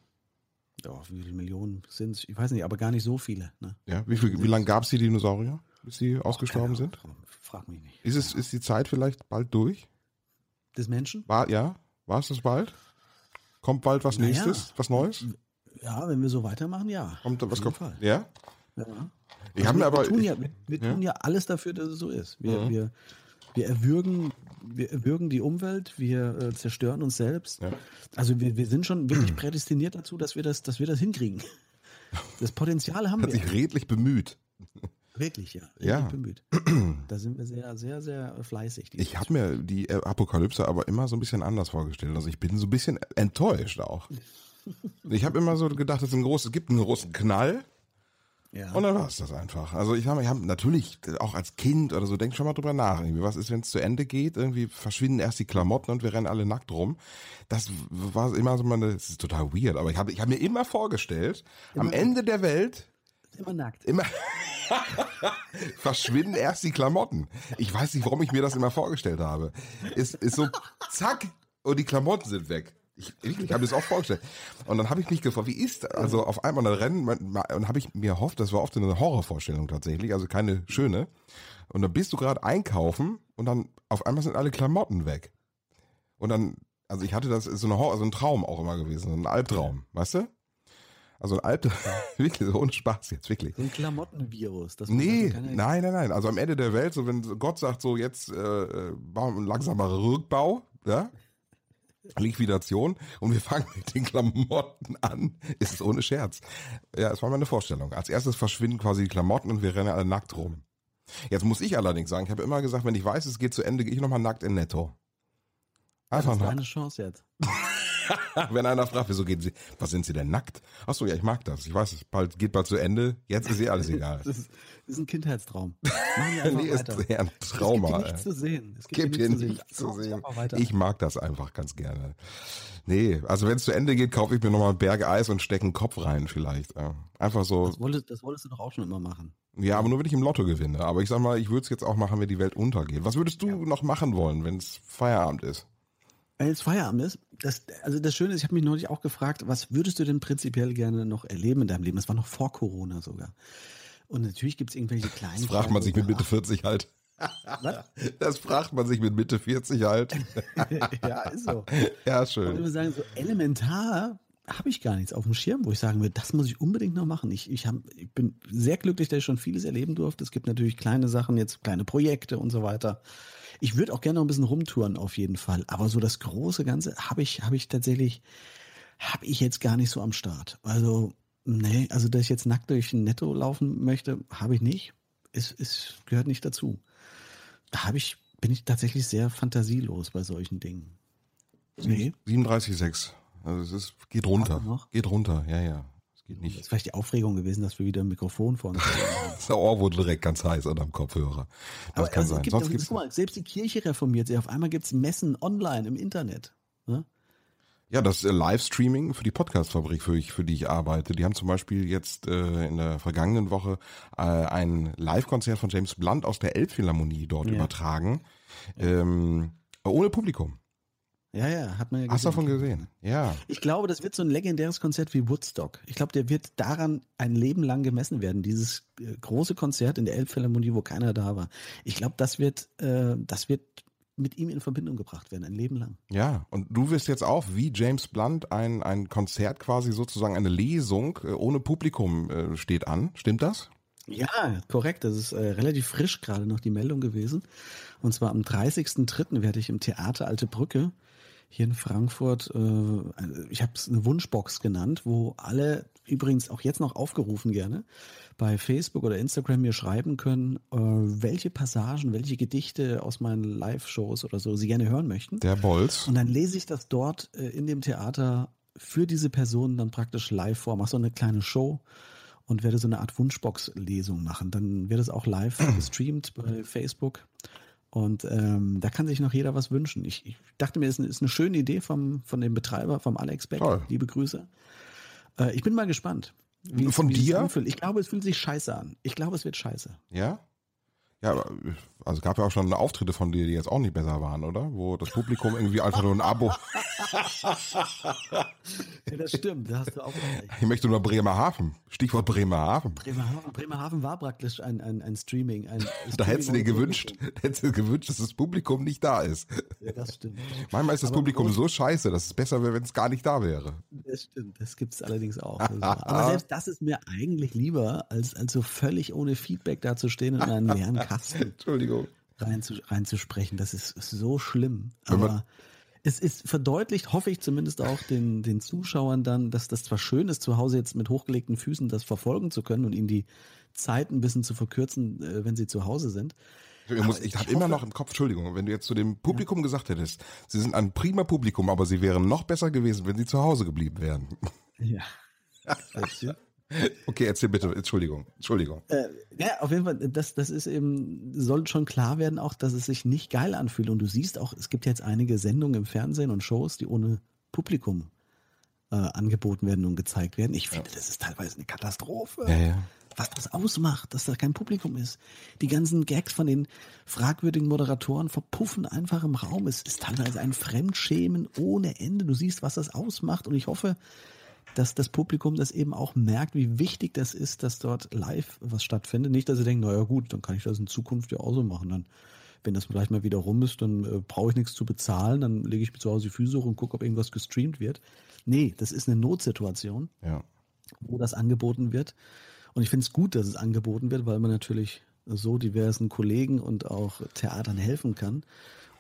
Ja, wie viele Millionen sind es? Ich weiß nicht, aber gar nicht so viele. Ne? Ja, wie, viel, wie lange gab es die Dinosaurier, bis sie ausgestorben sind? Frag mich nicht. Ist, es, ist die Zeit vielleicht bald durch? Des Menschen? War, ja, war es das bald? Kommt bald was naja, Nächstes, was Neues? Ja, wenn wir so weitermachen, ja. Kommt was kommt? Fall. Ja? Ja. Ich also wir, aber, wir, tun ja, wir, wir ja? tun ja alles dafür, dass es so ist. Wir, mhm. wir, wir erwürgen, wir erwürgen die Umwelt, wir äh, zerstören uns selbst. Ja. Also wir, wir sind schon wirklich prädestiniert dazu, dass wir das, dass wir das hinkriegen. Das Potenzial haben (laughs) Hat wir. Hat sich redlich bemüht. Wirklich, ja. Ja. Bemüht. Da sind wir sehr, sehr, sehr fleißig. Ich habe mir die Apokalypse aber immer so ein bisschen anders vorgestellt. Also ich bin so ein bisschen enttäuscht auch. Ich habe immer so gedacht, es, groß, es gibt einen großen Knall. Ja. Und dann war es das einfach. Also ich habe ich hab natürlich auch als Kind oder so, denk schon mal drüber nach. Irgendwie. Was ist, wenn es zu Ende geht? Irgendwie verschwinden erst die Klamotten und wir rennen alle nackt rum. Das war immer so meine, das ist total weird, aber ich habe ich hab mir immer vorgestellt, immer am Ende der Welt. Immer nackt. Immer (laughs) verschwinden erst die Klamotten. Ich weiß nicht, warum ich mir das immer vorgestellt habe. Ist, ist so, zack, und die Klamotten sind weg. Ich, ich, ich habe das auch vorgestellt. Und dann habe ich mich gefragt, wie ist also auf einmal dann rennen und habe ich mir erhofft, das war oft eine Horrorvorstellung tatsächlich, also keine schöne. Und dann bist du gerade einkaufen und dann auf einmal sind alle Klamotten weg. Und dann, also ich hatte das ist so eine Horror, also ein Traum auch immer gewesen, ein Albtraum, weißt du? Also ein Albtraum, (laughs) wirklich so ohne Spaß jetzt wirklich. So ein Klamottenvirus. Das nee, nein, nein, nein. Also am Ende der Welt, so wenn Gott sagt so jetzt äh, äh ein langsamer Rückbau, ja, Liquidation und wir fangen mit den Klamotten an. Ist es ohne Scherz. Ja, es war meine Vorstellung. Als erstes verschwinden quasi die Klamotten und wir rennen alle nackt rum. Jetzt muss ich allerdings sagen, ich habe immer gesagt, wenn ich weiß, es geht zu Ende, gehe ich nochmal nackt in Netto. Einfach das ist eine Chance jetzt. (laughs) (laughs) Wenn einer fragt, wieso gehen Sie, was sind Sie denn nackt? Ach so, ja, ich mag das. Ich weiß, es bald, geht bald zu Ende. Jetzt ist eh alles (laughs) egal. das, ist, das ist ein Kindheitstraum. (laughs) nee, ist eher ein Trauma. Es gibt nichts zu sehen. Es gibt, hier nichts zu sehen. Ich mag das einfach ganz gerne. Nee, also wenn es zu Ende geht, kaufe ich mir nochmal einen Berg Eis und stecke einen Kopf rein vielleicht. Einfach so. Das wolltest, das wolltest du doch auch schon immer machen. Ja, aber nur wenn ich im Lotto gewinne. Aber ich sag mal, ich würde es jetzt auch machen, wenn die Welt untergeht. Was würdest du ja. noch machen wollen, wenn es Feierabend ist? Wenn jetzt Feierabend ist, das, also das Schöne ist, ich habe mich neulich auch gefragt, was würdest du denn prinzipiell gerne noch erleben in deinem Leben? Das war noch vor Corona sogar. Und natürlich gibt es irgendwelche kleinen. Das fragt man sich mit Mitte 40 halt. Was? Das fragt man sich mit Mitte 40 halt. (laughs) ja, ist so. Ja, schön. Ich würde sagen, so elementar habe ich gar nichts auf dem Schirm, wo ich sagen würde, das muss ich unbedingt noch machen. Ich, ich, hab, ich bin sehr glücklich, dass ich schon vieles erleben durfte. Es gibt natürlich kleine Sachen, jetzt kleine Projekte und so weiter. Ich würde auch gerne noch ein bisschen rumtouren auf jeden Fall. Aber so das große Ganze habe ich, habe ich tatsächlich, habe ich jetzt gar nicht so am Start. Also, nee, also dass ich jetzt nackt durch ein Netto laufen möchte, habe ich nicht. Es, es gehört nicht dazu. Da habe ich, bin ich tatsächlich sehr fantasielos bei solchen Dingen. Nee. 37,6. Also es ist, geht runter. Geht runter, ja, ja. Es geht Das nicht. ist vielleicht die Aufregung gewesen, dass wir wieder ein Mikrofon vor uns haben. (laughs) Das Ohr wurde direkt ganz heiß unterm Kopfhörer. Das Aber kann also, sein. es gibt, Sonst gibt's guck mal, selbst die Kirche reformiert sich. Auf einmal gibt's Messen online im Internet. Ne? Ja, das äh, Livestreaming für die Podcast-Fabrik, für, ich, für die ich arbeite. Die haben zum Beispiel jetzt äh, in der vergangenen Woche äh, ein Live-Konzert von James Blunt aus der Elbphilharmonie dort Ja. übertragen. Ähm, ohne Publikum. Ja, ja, hat man ja Hast du davon gesehen? Ja. Ich glaube, das wird so ein legendäres Konzert wie Woodstock. Ich glaube, der wird daran ein Leben lang gemessen werden. Dieses äh, große Konzert in der Elbphilharmonie, wo keiner da war. Ich glaube, das wird, äh, das wird mit ihm in Verbindung gebracht werden, ein Leben lang. Ja, und du wirst jetzt auch wie James Blunt ein, ein Konzert quasi sozusagen eine Lesung äh, ohne Publikum äh, steht an. Stimmt das? Ja, korrekt. Das ist äh, relativ frisch gerade noch die Meldung gewesen. Und zwar am 30.03. werde ich im Theater Alte Brücke hier in Frankfurt, äh, ich habe es eine Wunschbox genannt, wo alle übrigens auch jetzt noch aufgerufen gerne bei Facebook oder Instagram mir schreiben können, äh, welche Passagen, welche Gedichte aus meinen Live-Shows oder so sie gerne hören möchten. Der Bolz. Und dann lese ich das dort äh, in dem Theater für diese Personen dann praktisch live vor, mache so eine kleine Show und werde so eine Art Wunschbox-Lesung machen. Dann wird es auch live gestreamt bei Facebook. Und ähm, da kann sich noch jeder was wünschen. Ich, ich dachte mir, es ist, eine- ist eine schöne Idee vom, von dem Betreiber, vom Alex Beck. Toll. Liebe Grüße. Äh, ich bin mal gespannt. Wie es- Von wie dir? Ich glaube, es fühlt sich scheiße an. Ich glaube, es wird scheiße. Ja? Ja, aber, also gab ja auch schon Auftritte von dir, die jetzt auch nicht besser waren, oder? Wo das Publikum irgendwie einfach nur ein Abo. (laughs) Ja, das stimmt. Da hast du auch recht. Ich möchte nur Bremerhaven. Stichwort Bremerhaven. Bremerhaven, Bremerhaven war praktisch ein, ein, ein Streaming. Ein (laughs) Da hättest du dir Streaming- gewünscht, da hättest du dir gewünscht, dass das Publikum nicht da ist. Ja, das stimmt. Manchmal ist das Aber Publikum so scheiße, dass es besser wäre, wenn es gar nicht da wäre. Das stimmt, das gibt es allerdings auch. Also, aber selbst das ist mir eigentlich lieber, als, als so völlig ohne Feedback dazustehen und in einen leeren (laughs) Kasten (laughs) Entschuldigung. reinzu, reinzusprechen. Das ist, ist so schlimm. Aber es ist verdeutlicht, hoffe ich zumindest auch den, den Zuschauern dann, dass das zwar schön ist, zu Hause jetzt mit hochgelegten Füßen das verfolgen zu können und ihnen die Zeit ein bisschen zu verkürzen, äh, wenn sie zu Hause sind. Ich, muss, ich ich habe immer noch im Kopf, Entschuldigung, wenn du jetzt zu dem Publikum gesagt hättest, sie sind ein prima Publikum, aber sie wären noch besser gewesen, wenn sie zu Hause geblieben wären. Ja. (laughs) Okay, erzähl bitte, Entschuldigung, Entschuldigung. Äh, ja, auf jeden Fall, das, das ist eben, soll schon klar werden auch, dass es sich nicht geil anfühlt. Und du siehst auch, es gibt jetzt einige Sendungen im Fernsehen und Shows, die ohne Publikum äh, angeboten werden und gezeigt werden. Ich finde, das ist teilweise eine Katastrophe. Ja, ja. Was das ausmacht, dass da kein Publikum ist. Die ganzen Gags von den fragwürdigen Moderatoren verpuffen einfach im Raum. Es ist teilweise ein Fremdschämen ohne Ende. Du siehst, was das ausmacht. Und ich hoffe, dass das Publikum das eben auch merkt, wie wichtig das ist, dass dort live was stattfindet. Nicht, dass sie denken, naja gut, dann kann ich das in Zukunft ja auch so machen. Dann, wenn das vielleicht mal wieder rum ist, dann äh, brauche ich nichts zu bezahlen, dann lege ich mir zu Hause die Füße hoch und gucke, ob irgendwas gestreamt wird. Nee, das ist eine Notsituation, Ja. wo das angeboten wird. Und ich finde es gut, dass es angeboten wird, weil man natürlich so diversen Kollegen und auch Theatern helfen kann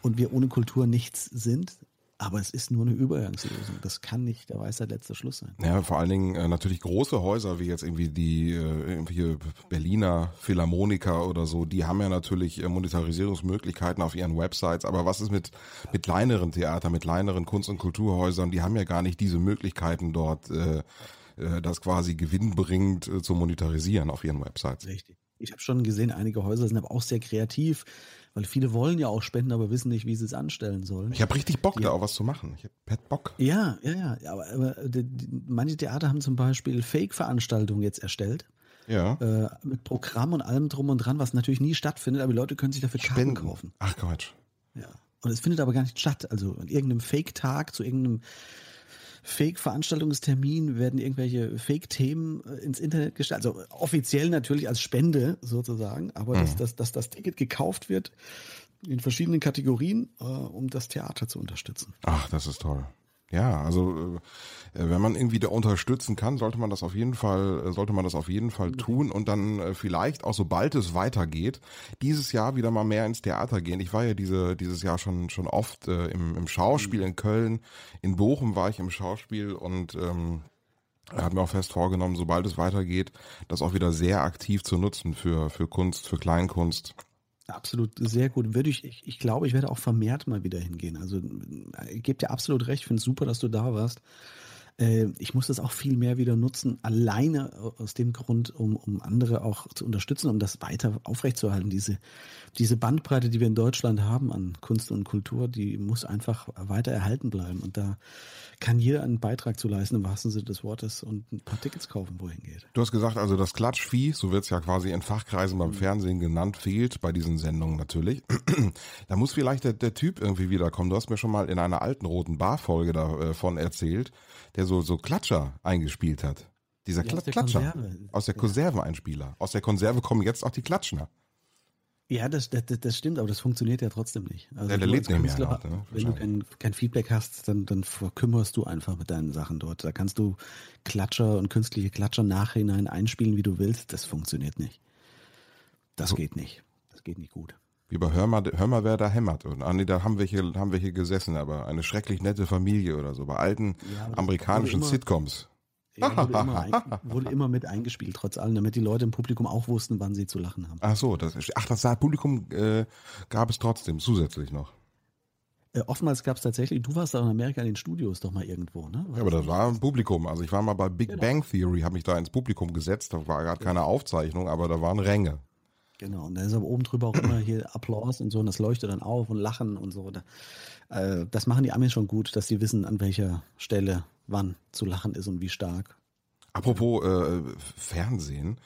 und wir ohne Kultur nichts sind. Aber es ist nur eine Übergangslösung. Das kann nicht der Weisheit letzter Schluss sein. Ja, vor allen Dingen äh, natürlich große Häuser wie jetzt irgendwie die äh, Berliner Philharmoniker oder so, die haben ja natürlich äh, Monetarisierungsmöglichkeiten auf ihren Websites, aber was ist mit mit kleineren Theatern, mit kleineren Kunst- und Kulturhäusern, die haben ja gar nicht diese Möglichkeiten dort äh, äh, das quasi gewinnbringend äh, zu monetarisieren auf ihren Websites. Richtig. Ich habe schon gesehen, einige Häuser sind aber auch sehr kreativ, weil viele wollen ja auch spenden, aber wissen nicht, wie sie es anstellen sollen. Ich habe richtig Bock, Ja. da auch was zu machen. Ich hab Bock. Ja, ja, ja. Aber, aber die, die, manche Theater haben zum Beispiel Fake-Veranstaltungen jetzt erstellt. Ja. Äh, mit Programm und allem drum und dran, was natürlich nie stattfindet, aber die Leute können sich dafür Karten Spenden. kaufen. Ach Quatsch. Ja. Und es findet aber gar nicht statt. Also an irgendeinem Fake-Tag, zu irgendeinem Fake-Veranstaltungstermin werden irgendwelche Fake-Themen äh, ins Internet gestellt. Also offiziell natürlich als Spende sozusagen, aber dass, dass, dass das Ticket gekauft wird, in verschiedenen Kategorien, äh, um das Theater zu unterstützen. Ach, das ist toll. Ja, also äh, wenn man irgendwie da unterstützen kann, sollte man das auf jeden Fall, äh, sollte man das auf jeden Fall tun und dann äh, vielleicht auch sobald es weitergeht, dieses Jahr wieder mal mehr ins Theater gehen. Ich war ja diese, dieses Jahr schon schon oft äh, im, im Schauspiel in Köln, in Bochum war ich im Schauspiel und ähm, er hat mir auch fest vorgenommen, sobald es weitergeht, das auch wieder sehr aktiv zu nutzen für, für Kunst, für Kleinkunst. Absolut, sehr gut. Würde ich, ich, ich glaube, ich werde auch vermehrt mal wieder hingehen. Also, ich gebe dir absolut recht. Finde es super, dass du da warst. Äh, ich muss das auch viel mehr wieder nutzen, alleine aus dem Grund, um, um andere auch zu unterstützen, um das weiter aufrechtzuerhalten. Diese, diese Bandbreite, die wir in Deutschland haben an Kunst und Kultur, die muss einfach weiter erhalten bleiben. Und da kann jeder einen Beitrag zu leisten, im wahrsten Sinne des Wortes, und ein paar Tickets kaufen, wohin geht. Du hast gesagt, also das Klatschvieh, so wird es ja quasi in Fachkreisen beim Fernsehen genannt, fehlt bei diesen Sendungen natürlich. (clears throat) da muss vielleicht der, der Typ irgendwie wiederkommen. Du hast mir schon mal in einer alten roten Bar-Folge davon erzählt, der so, so Klatscher eingespielt hat. Dieser ja, Klatscher. Konserve. Aus der Konserveneinspieler. Aus der Konserve kommen jetzt auch die Klatschner. Ja, das, das, das stimmt, aber das funktioniert ja trotzdem nicht. Also ja, der lebt nicht mehr. Halt, ne? Wenn du kein, kein Feedback hast, dann, dann verkümmerst du einfach mit deinen Sachen dort. Da kannst du Klatscher und künstliche Klatscher nachhinein einspielen, wie du willst. Das funktioniert nicht. Das so. geht nicht. Das geht nicht gut. Wie bei Hör mal, Hör mal wer da hämmert. Und ah, nee, da haben wir hier, haben wir hier gesessen, aber eine schrecklich nette Familie oder so. Bei alten ja, amerikanischen immer, Sitcoms. Ja, wurde, immer ein, wurde, immer mit eingespielt, trotz allem, damit die Leute im Publikum auch wussten, wann sie zu lachen haben. Ach so, das, ach, das Publikum äh, gab es trotzdem zusätzlich noch. Äh, oftmals gab es tatsächlich, du warst da in Amerika in den Studios doch mal irgendwo, ne? ja, aber das war ein Publikum. Also ich war mal bei Big genau. Bang Theory, habe mich da ins Publikum gesetzt. Da war gerade keine Aufzeichnung, aber da waren Ränge. Genau, und da ist aber oben drüber auch immer hier Applaus und so, und das leuchtet dann auf und Lachen und so. Äh, das machen die Amis schon gut, dass sie wissen, an welcher Stelle wann zu lachen ist und wie stark. Apropos äh, Fernsehen,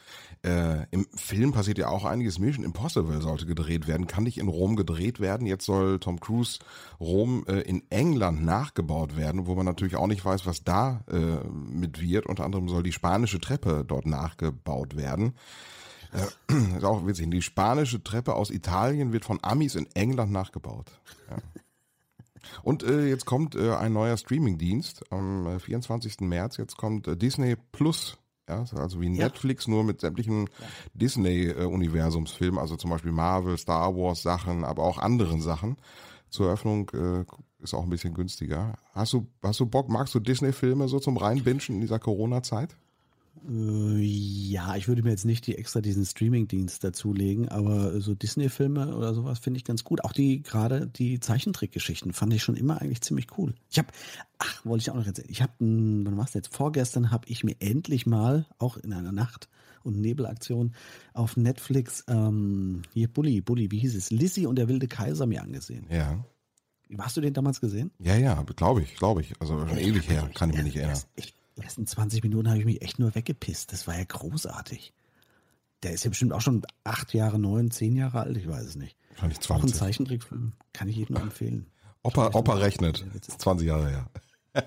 äh, im Film passiert ja auch einiges. Mission Impossible sollte gedreht werden, kann nicht in Rom gedreht werden. Jetzt soll Tom Cruise Rom äh, in England nachgebaut werden, wo man natürlich auch nicht weiß, was da äh, mit wird. Unter anderem soll die spanische Treppe dort nachgebaut werden. Äh, (clears throat) ist auch witzig. Die spanische Treppe aus Italien wird von Amis in England nachgebaut. Ja. (laughs) Und äh, jetzt kommt äh, ein neuer Streamingdienst am 24. Äh, März. Jetzt kommt äh, Disney Plus. Ja, also wie Netflix, ja. nur mit sämtlichen ja. Disney-Universumsfilmen, also zum Beispiel Marvel, Star Wars Sachen, aber auch anderen Sachen. Zur Eröffnung äh, ist auch ein bisschen günstiger. Hast du, hast du Bock, magst du Disney-Filme so zum Reinbingen in dieser Corona-Zeit? Äh, ja, ich würde mir jetzt nicht die extra diesen Streaming-Dienst dazulegen, aber so Disney-Filme oder sowas finde ich ganz gut. Auch die, gerade die Zeichentrickgeschichten fand ich schon immer eigentlich ziemlich cool. Ich habe, ach, wollte ich auch noch erzählen. Ich habe, wann war's jetzt? Vorgestern habe ich mir endlich mal, auch in einer Nacht- und Nebelaktion, auf Netflix, ähm, hier Bully, Bully, wie hieß es? Lizzie und der wilde Kaiser mir angesehen. Ja. Hast du den damals gesehen? Ja, ja, glaube ich, glaube ich. Also schon ewig her, kann ich mich nicht erinnern. Ich, die ersten 20 Minuten habe ich mich echt nur weggepisst. Das war ja großartig. Der ist ja bestimmt auch schon acht Jahre, neun, zehn Jahre alt, ich weiß es nicht. Wahrscheinlich 20. Auch ein Zeichentrickfilm. Kann ich jedem nur empfehlen. Opa, Opa rechnet. 20 Jahre her. (laughs)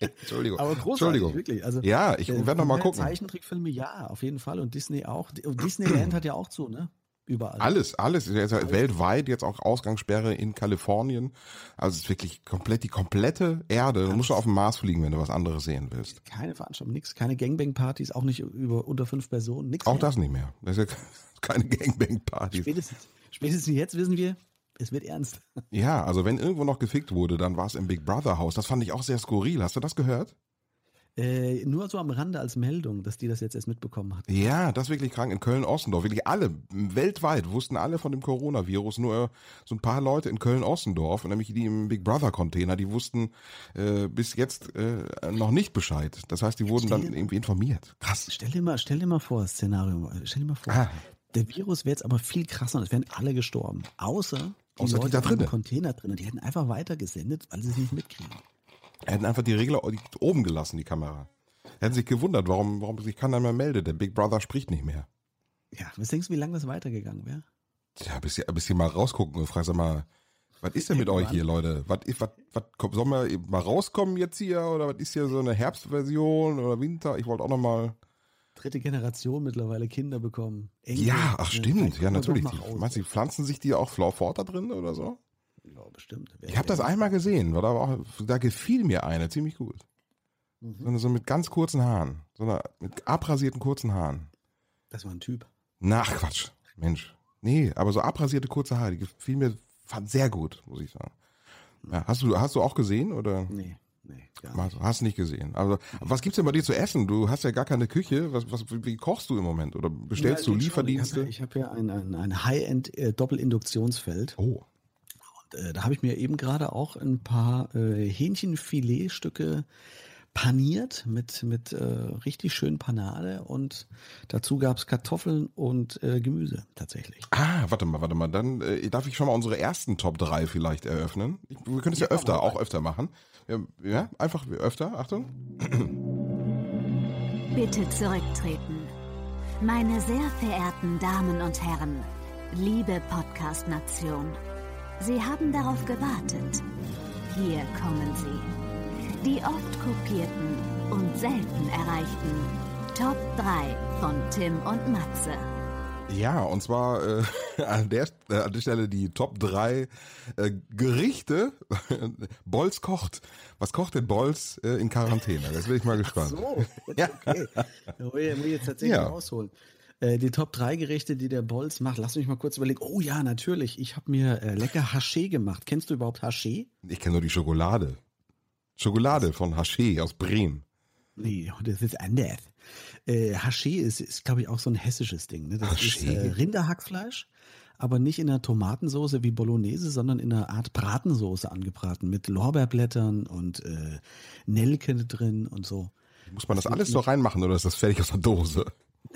Entschuldigung. Aber großartig, Entschuldigung. wirklich. Also, ja, ich werde noch mal gucken. Zeichentrickfilme, ja, auf jeden Fall. Und Disney auch. Und Disneyland (clears throat) hat ja auch zu, ne? Überall. Alles, alles. Alles. weltweit jetzt auch Ausgangssperre in Kalifornien. Also es ist wirklich komplett die komplette Erde. Du musst auf dem Mars fliegen, wenn du was anderes sehen willst. Keine Veranstaltung, nichts, keine Gangbang-Partys, auch nicht über unter fünf Personen, nichts. Auch mehr. das nicht mehr. Das ist ja (laughs) keine Gangbang-Partys. Spätestens, spätestens jetzt wissen wir, es wird ernst. Ja, also wenn irgendwo noch gefickt wurde, dann war es im Big Brother Haus. Das fand ich auch sehr skurril. Hast du das gehört? Äh, nur so am Rande als Meldung, dass die das jetzt erst mitbekommen hat. Ja, das ist wirklich krank. In Köln-Ossendorf, wirklich alle, weltweit, wussten alle von dem Coronavirus. Nur so ein paar Leute in Köln-Ossendorf, nämlich die im Big Brother-Container, die wussten äh, bis jetzt äh, noch nicht Bescheid. Das heißt, die wurden stell dann irgendwie informiert. Krass. Stell dir mal, stell dir mal vor, Szenario, stell dir mal vor. Ah. Der Virus wäre jetzt aber viel krasser und es wären alle gestorben. Außer die Außer Leute die da drin. Container drin. Und die hätten einfach weitergesendet, weil sie es nicht mitkriegen. Er hätten einfach die Regler oben gelassen, die Kamera. Er hätten sich gewundert, warum, warum sich keiner mehr meldet. Der Big Brother spricht nicht mehr. Ja, was denkst du, wie lange das weitergegangen wäre? Tja, bis ihr, bis ihr mal rausgucken und fragst mal, was ist denn mit euch hier, Leute? Was, was, was, sollen wir mal rauskommen jetzt hier? Oder was ist hier so eine Herbstversion oder Winter? Ich wollte auch noch mal dritte Generation mittlerweile Kinder bekommen. Enkel, ja, ach stimmt. Ja, natürlich. Meinst du, pflanzen sich die auch fort da drin oder so? Ja, bestimmt. Wer- Ich habe das einmal gesehen, war da, auch, da gefiel mir eine ziemlich gut. Mhm. So, mit ganz kurzen Haaren, so eine, mit abrasierten kurzen Haaren. Das war ein Typ. Na, ach, Quatsch, Mensch. Nee, aber so abrasierte kurze Haare, die gefiel mir fand sehr gut, muss ich sagen. Ja, hast du hast du auch gesehen oder Nee, nee, gar nicht. hast, hast nicht gesehen? Also was gibt's denn bei dir zu essen? Du hast ja gar keine Küche. Was, was wie kochst du im Moment oder bestellst Ja, du geht schon. Lieferdienste? Ich habe hab ja ein, ein, ein High-End äh, Doppelinduktionsfeld. oh, äh, da habe ich mir eben gerade auch ein paar äh, Hähnchenfiletstücke paniert mit, mit äh, richtig schön Panade und dazu gab es Kartoffeln und äh, Gemüse tatsächlich. ah, warte mal, warte mal. Dann äh, darf ich schon mal unsere ersten Top 3 vielleicht eröffnen. Ich, wir können es ja, Ja, öfter, auch öfter machen. Ja, ja, einfach öfter. Achtung. Bitte zurücktreten. Meine sehr verehrten Damen und Herren, liebe Podcast-Nation, Sie haben darauf gewartet. Hier kommen sie. Die oft kopierten und selten erreichten Top 3 von Tim und Matze. Ja, und zwar äh, (laughs) an, der, äh, an der Stelle die Top 3 äh, Gerichte. (laughs) Bolz kocht. Was kocht denn Bolz äh, in Quarantäne? Das bin ich mal gespannt. (laughs) ja. okay. Da muss ich, muss ich jetzt tatsächlich Ja. rausholen. Äh, die Top 3 Gerichte, die der Bolz macht, lass mich mal kurz überlegen. Oh ja, natürlich. Ich habe mir äh, lecker Haché gemacht. Kennst du überhaupt Haché? Ich kenne nur die Schokolade. Schokolade von Haché aus Bremen. Nee, das ist anders. Äh, Haché ist, ist glaube ich, auch so ein hessisches Ding. Ne? Das ist Haché? äh, Rinderhackfleisch, aber nicht in einer Tomatensoße wie Bolognese, sondern in einer Art Bratensoße angebraten mit Lorbeerblättern und äh, Nelke drin und so. Muss man das alles so reinmachen oder ist das fertig aus der Dose?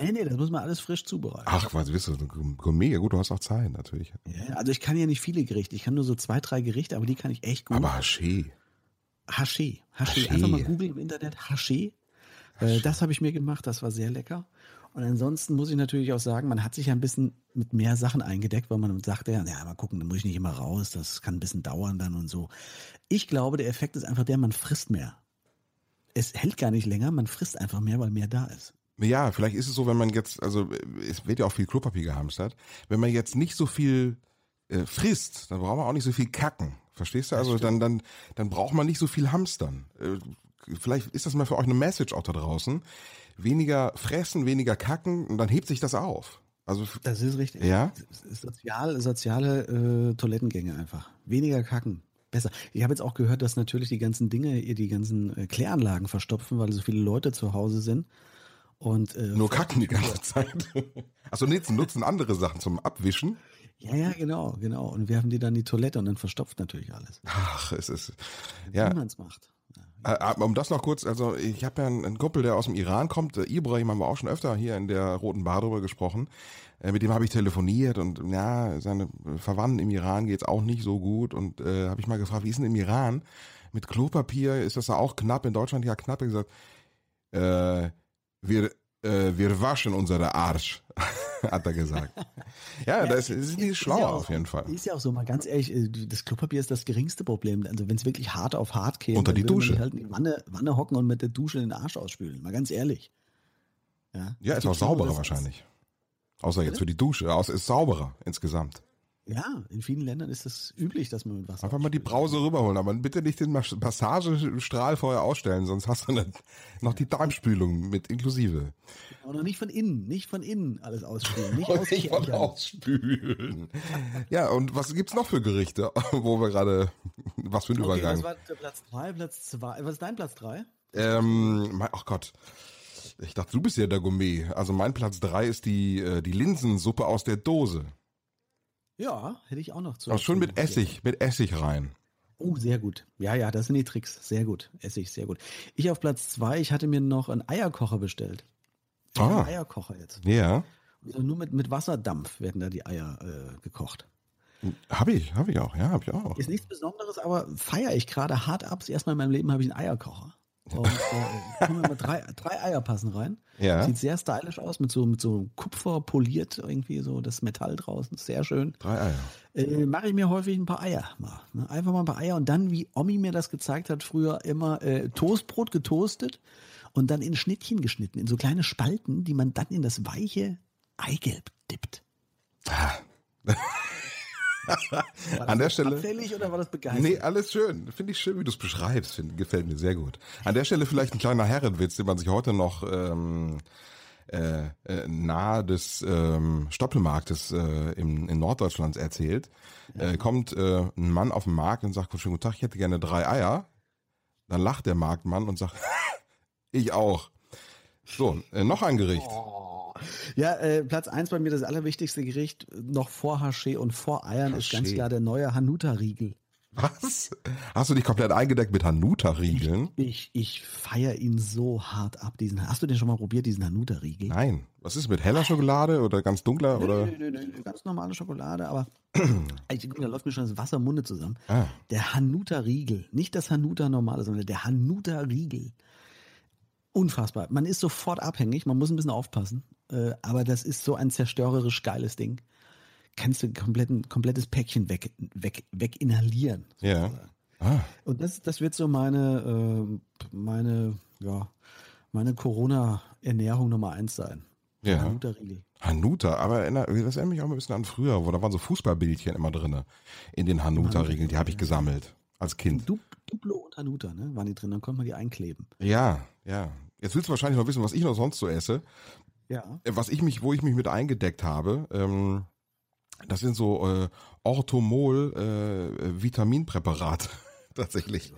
Nee, nee, das muss man alles frisch zubereiten. Ach, was bist du? Gourmet, ja gut, du hast auch Zeit, natürlich. Ja, also ich kann ja nicht viele Gerichte. Ich kann nur so zwei, drei Gerichte, aber die kann ich echt gut. Aber Haché. Haché. Haché. Einfach mal googeln im Internet. Haché. Äh, das habe ich mir gemacht. Das war sehr lecker. Und ansonsten muss ich natürlich auch sagen, man hat sich ja ein bisschen mit mehr Sachen eingedeckt, weil man sagte, ja, ja, mal gucken, dann muss ich nicht immer raus. Das kann ein bisschen dauern dann und so. Ich glaube, der Effekt ist einfach der, man frisst mehr. Es hält gar nicht länger, man frisst einfach mehr, weil mehr da ist. Ja, vielleicht ist es so, wenn man jetzt, also es wird ja auch viel Klopapier gehamstert, wenn man jetzt nicht so viel äh, frisst, dann braucht man auch nicht so viel kacken. Verstehst du? Also dann, dann, dann braucht man nicht so viel hamstern. Äh, vielleicht ist das mal für euch eine Message auch da draußen. Weniger fressen, weniger kacken und dann hebt sich das auf. Also Das ist richtig. Ja? Sozial, soziale äh, Toilettengänge einfach. Weniger kacken. Besser. Ich habe jetzt auch gehört, dass natürlich die ganzen Dinge, die ganzen äh, Kläranlagen verstopfen, weil so viele Leute zu Hause sind. Und, äh, nur kacken die ganze Zeit. (laughs) Achso, nutzen, nutzen andere Sachen zum Abwischen. Ja, ja, genau, genau. Und werfen die dann in die Toilette und dann verstopft natürlich alles. Ach, es ist. Wie Ja, man's macht. Äh, aber um das noch kurz, also ich habe ja einen, Kumpel, der aus dem Iran kommt, äh, Ibrahim haben wir auch schon öfter hier in der Roten Bar drüber gesprochen. Äh, mit dem habe ich telefoniert und ja, seine Verwandten im Iran geht's auch nicht so gut. Und äh, habe ich mal gefragt, wie ist denn im Iran mit Klopapier? Ist das da auch knapp? In Deutschland ja knapp. Er gesagt, äh, wir, äh, wir waschen unsere Arsch, (laughs) hat er gesagt. (laughs) ja, das ist nicht schlauer ja auf jeden Fall. Ist ja auch so, mal ganz ehrlich, äh, das Klopapier ist das geringste Problem. Also wenn es wirklich hart auf hart käme, Unter die Dusche. halt in die Wanne, Wanne hocken und mit der Dusche den Arsch ausspülen. Mal ganz ehrlich. Ja, Ja, Es ist auch sauberer wahrscheinlich. Außer jetzt für die Dusche. Außer ist sauberer insgesamt. Ja, in vielen Ländern ist es üblich, dass man mit Wasser. Einfach mal die. Brause rüberholen, aber bitte nicht den Massagestrahl vorher ausstellen, sonst hast du dann noch die Darmspülung mit inklusive. Aber noch nicht von innen, nicht von innen alles ausspülen, nicht Und (laughs) nicht auskehren. ausspülen. ja, und was gibt's noch für Gerichte, (laughs) wo wir gerade, was für ein Okay, Übergang. das war der Platz 3, Platz 2. Was ist dein Platz 3? ähm, mein, ach Gott. Ich dachte, du bist ja der Gourmet. Also mein Platz drei ist die, äh, die Linsensuppe aus der Dose. Ja, hätte ich auch noch zu. Aber schon mit Essig, mit Essig rein. Oh, sehr gut. Ja, ja, das sind die Tricks. Sehr gut. Essig, sehr gut. Ich auf Platz 2, ich hatte mir noch einen Eierkocher bestellt. Ich Ah. einen Eierkocher jetzt. Ja, Also nur mit, mit Wasserdampf werden da die Eier äh, gekocht. habe ich, habe ich auch, ja, habe ich auch. Ist nichts Besonderes, aber feiere ich gerade hart ab. Das erste Mal in meinem Leben habe ich einen Eierkocher. Und äh, kommen immer drei, drei Eier passen rein. Ja. Sieht sehr stylisch aus, mit so, mit so Kupfer poliert irgendwie so das Metall draußen. Sehr schön. Drei Eier. Äh, Mache ich mir häufig ein paar Eier. Mal, ne? Einfach mal ein paar Eier und dann, wie Omi mir das gezeigt hat, früher immer äh, Toastbrot getoastet und dann in Schnittchen geschnitten, in so kleine Spalten, die man dann in das weiche Eigelb dippt. An der Stelle. Abfällig oder war das begeistert? Nee, alles schön. Finde ich schön, wie du es beschreibst. Find, gefällt mir sehr gut. An der Stelle vielleicht ein kleiner Herrenwitz, den man sich heute noch ähm, äh, äh, nahe des ähm, Stoppelmarktes äh, im, in Norddeutschland erzählt. Äh, kommt äh, ein Mann auf den Markt und sagt, schönen guten Tag, ich hätte gerne drei Eier. Dann lacht der Marktmann und sagt, (laughs) ich auch. So, äh, noch ein Gericht. Ja, äh, Platz eins bei mir, das allerwichtigste Gericht, noch vor Haché und vor Eiern, ist ganz Haché. klar der neue Hanuta-Riegel. Was? Hast du dich komplett eingedeckt mit Hanuta-Riegeln? Ich, ich feiere ihn so hart ab. Diesen, hast du den schon mal probiert, diesen Hanuta-Riegel? Nein. Was ist mit heller Schokolade oder ganz dunkler? Oder? Nö, nö, nö, ganz normale Schokolade, aber (clears throat) ich, da läuft mir schon das Wasser im Munde zusammen. Ah. Der Hanuta-Riegel, nicht das Hanuta normale, sondern der Hanuta-Riegel. Unfassbar. Man ist sofort abhängig, man muss ein bisschen aufpassen, äh, aber das ist so ein zerstörerisch geiles Ding. Kannst du ein kompletten, komplettes Päckchen weg, weg, weg inhalieren. Ja. Ah, Und das, das wird so meine, äh, meine, ja, meine Corona-Ernährung Nummer eins sein. Ja. Hanuta-Riegel. Hanuta, aber erinnert- das erinnert mich auch ein bisschen an früher, wo da waren so Fußballbildchen immer drinne in den Hanuta-Riegeln, die habe ich gesammelt als Kind. Du, Duplo und Hanuta, ne? Waren die drin, dann konnte man die einkleben. Ja, ja. Jetzt willst du wahrscheinlich noch wissen, was ich noch sonst so esse. Ja. Äh, Was ich mich, wo ich mich mit eingedeckt habe, ähm, das sind so äh, Orthomol äh, (laughs) tatsächlich.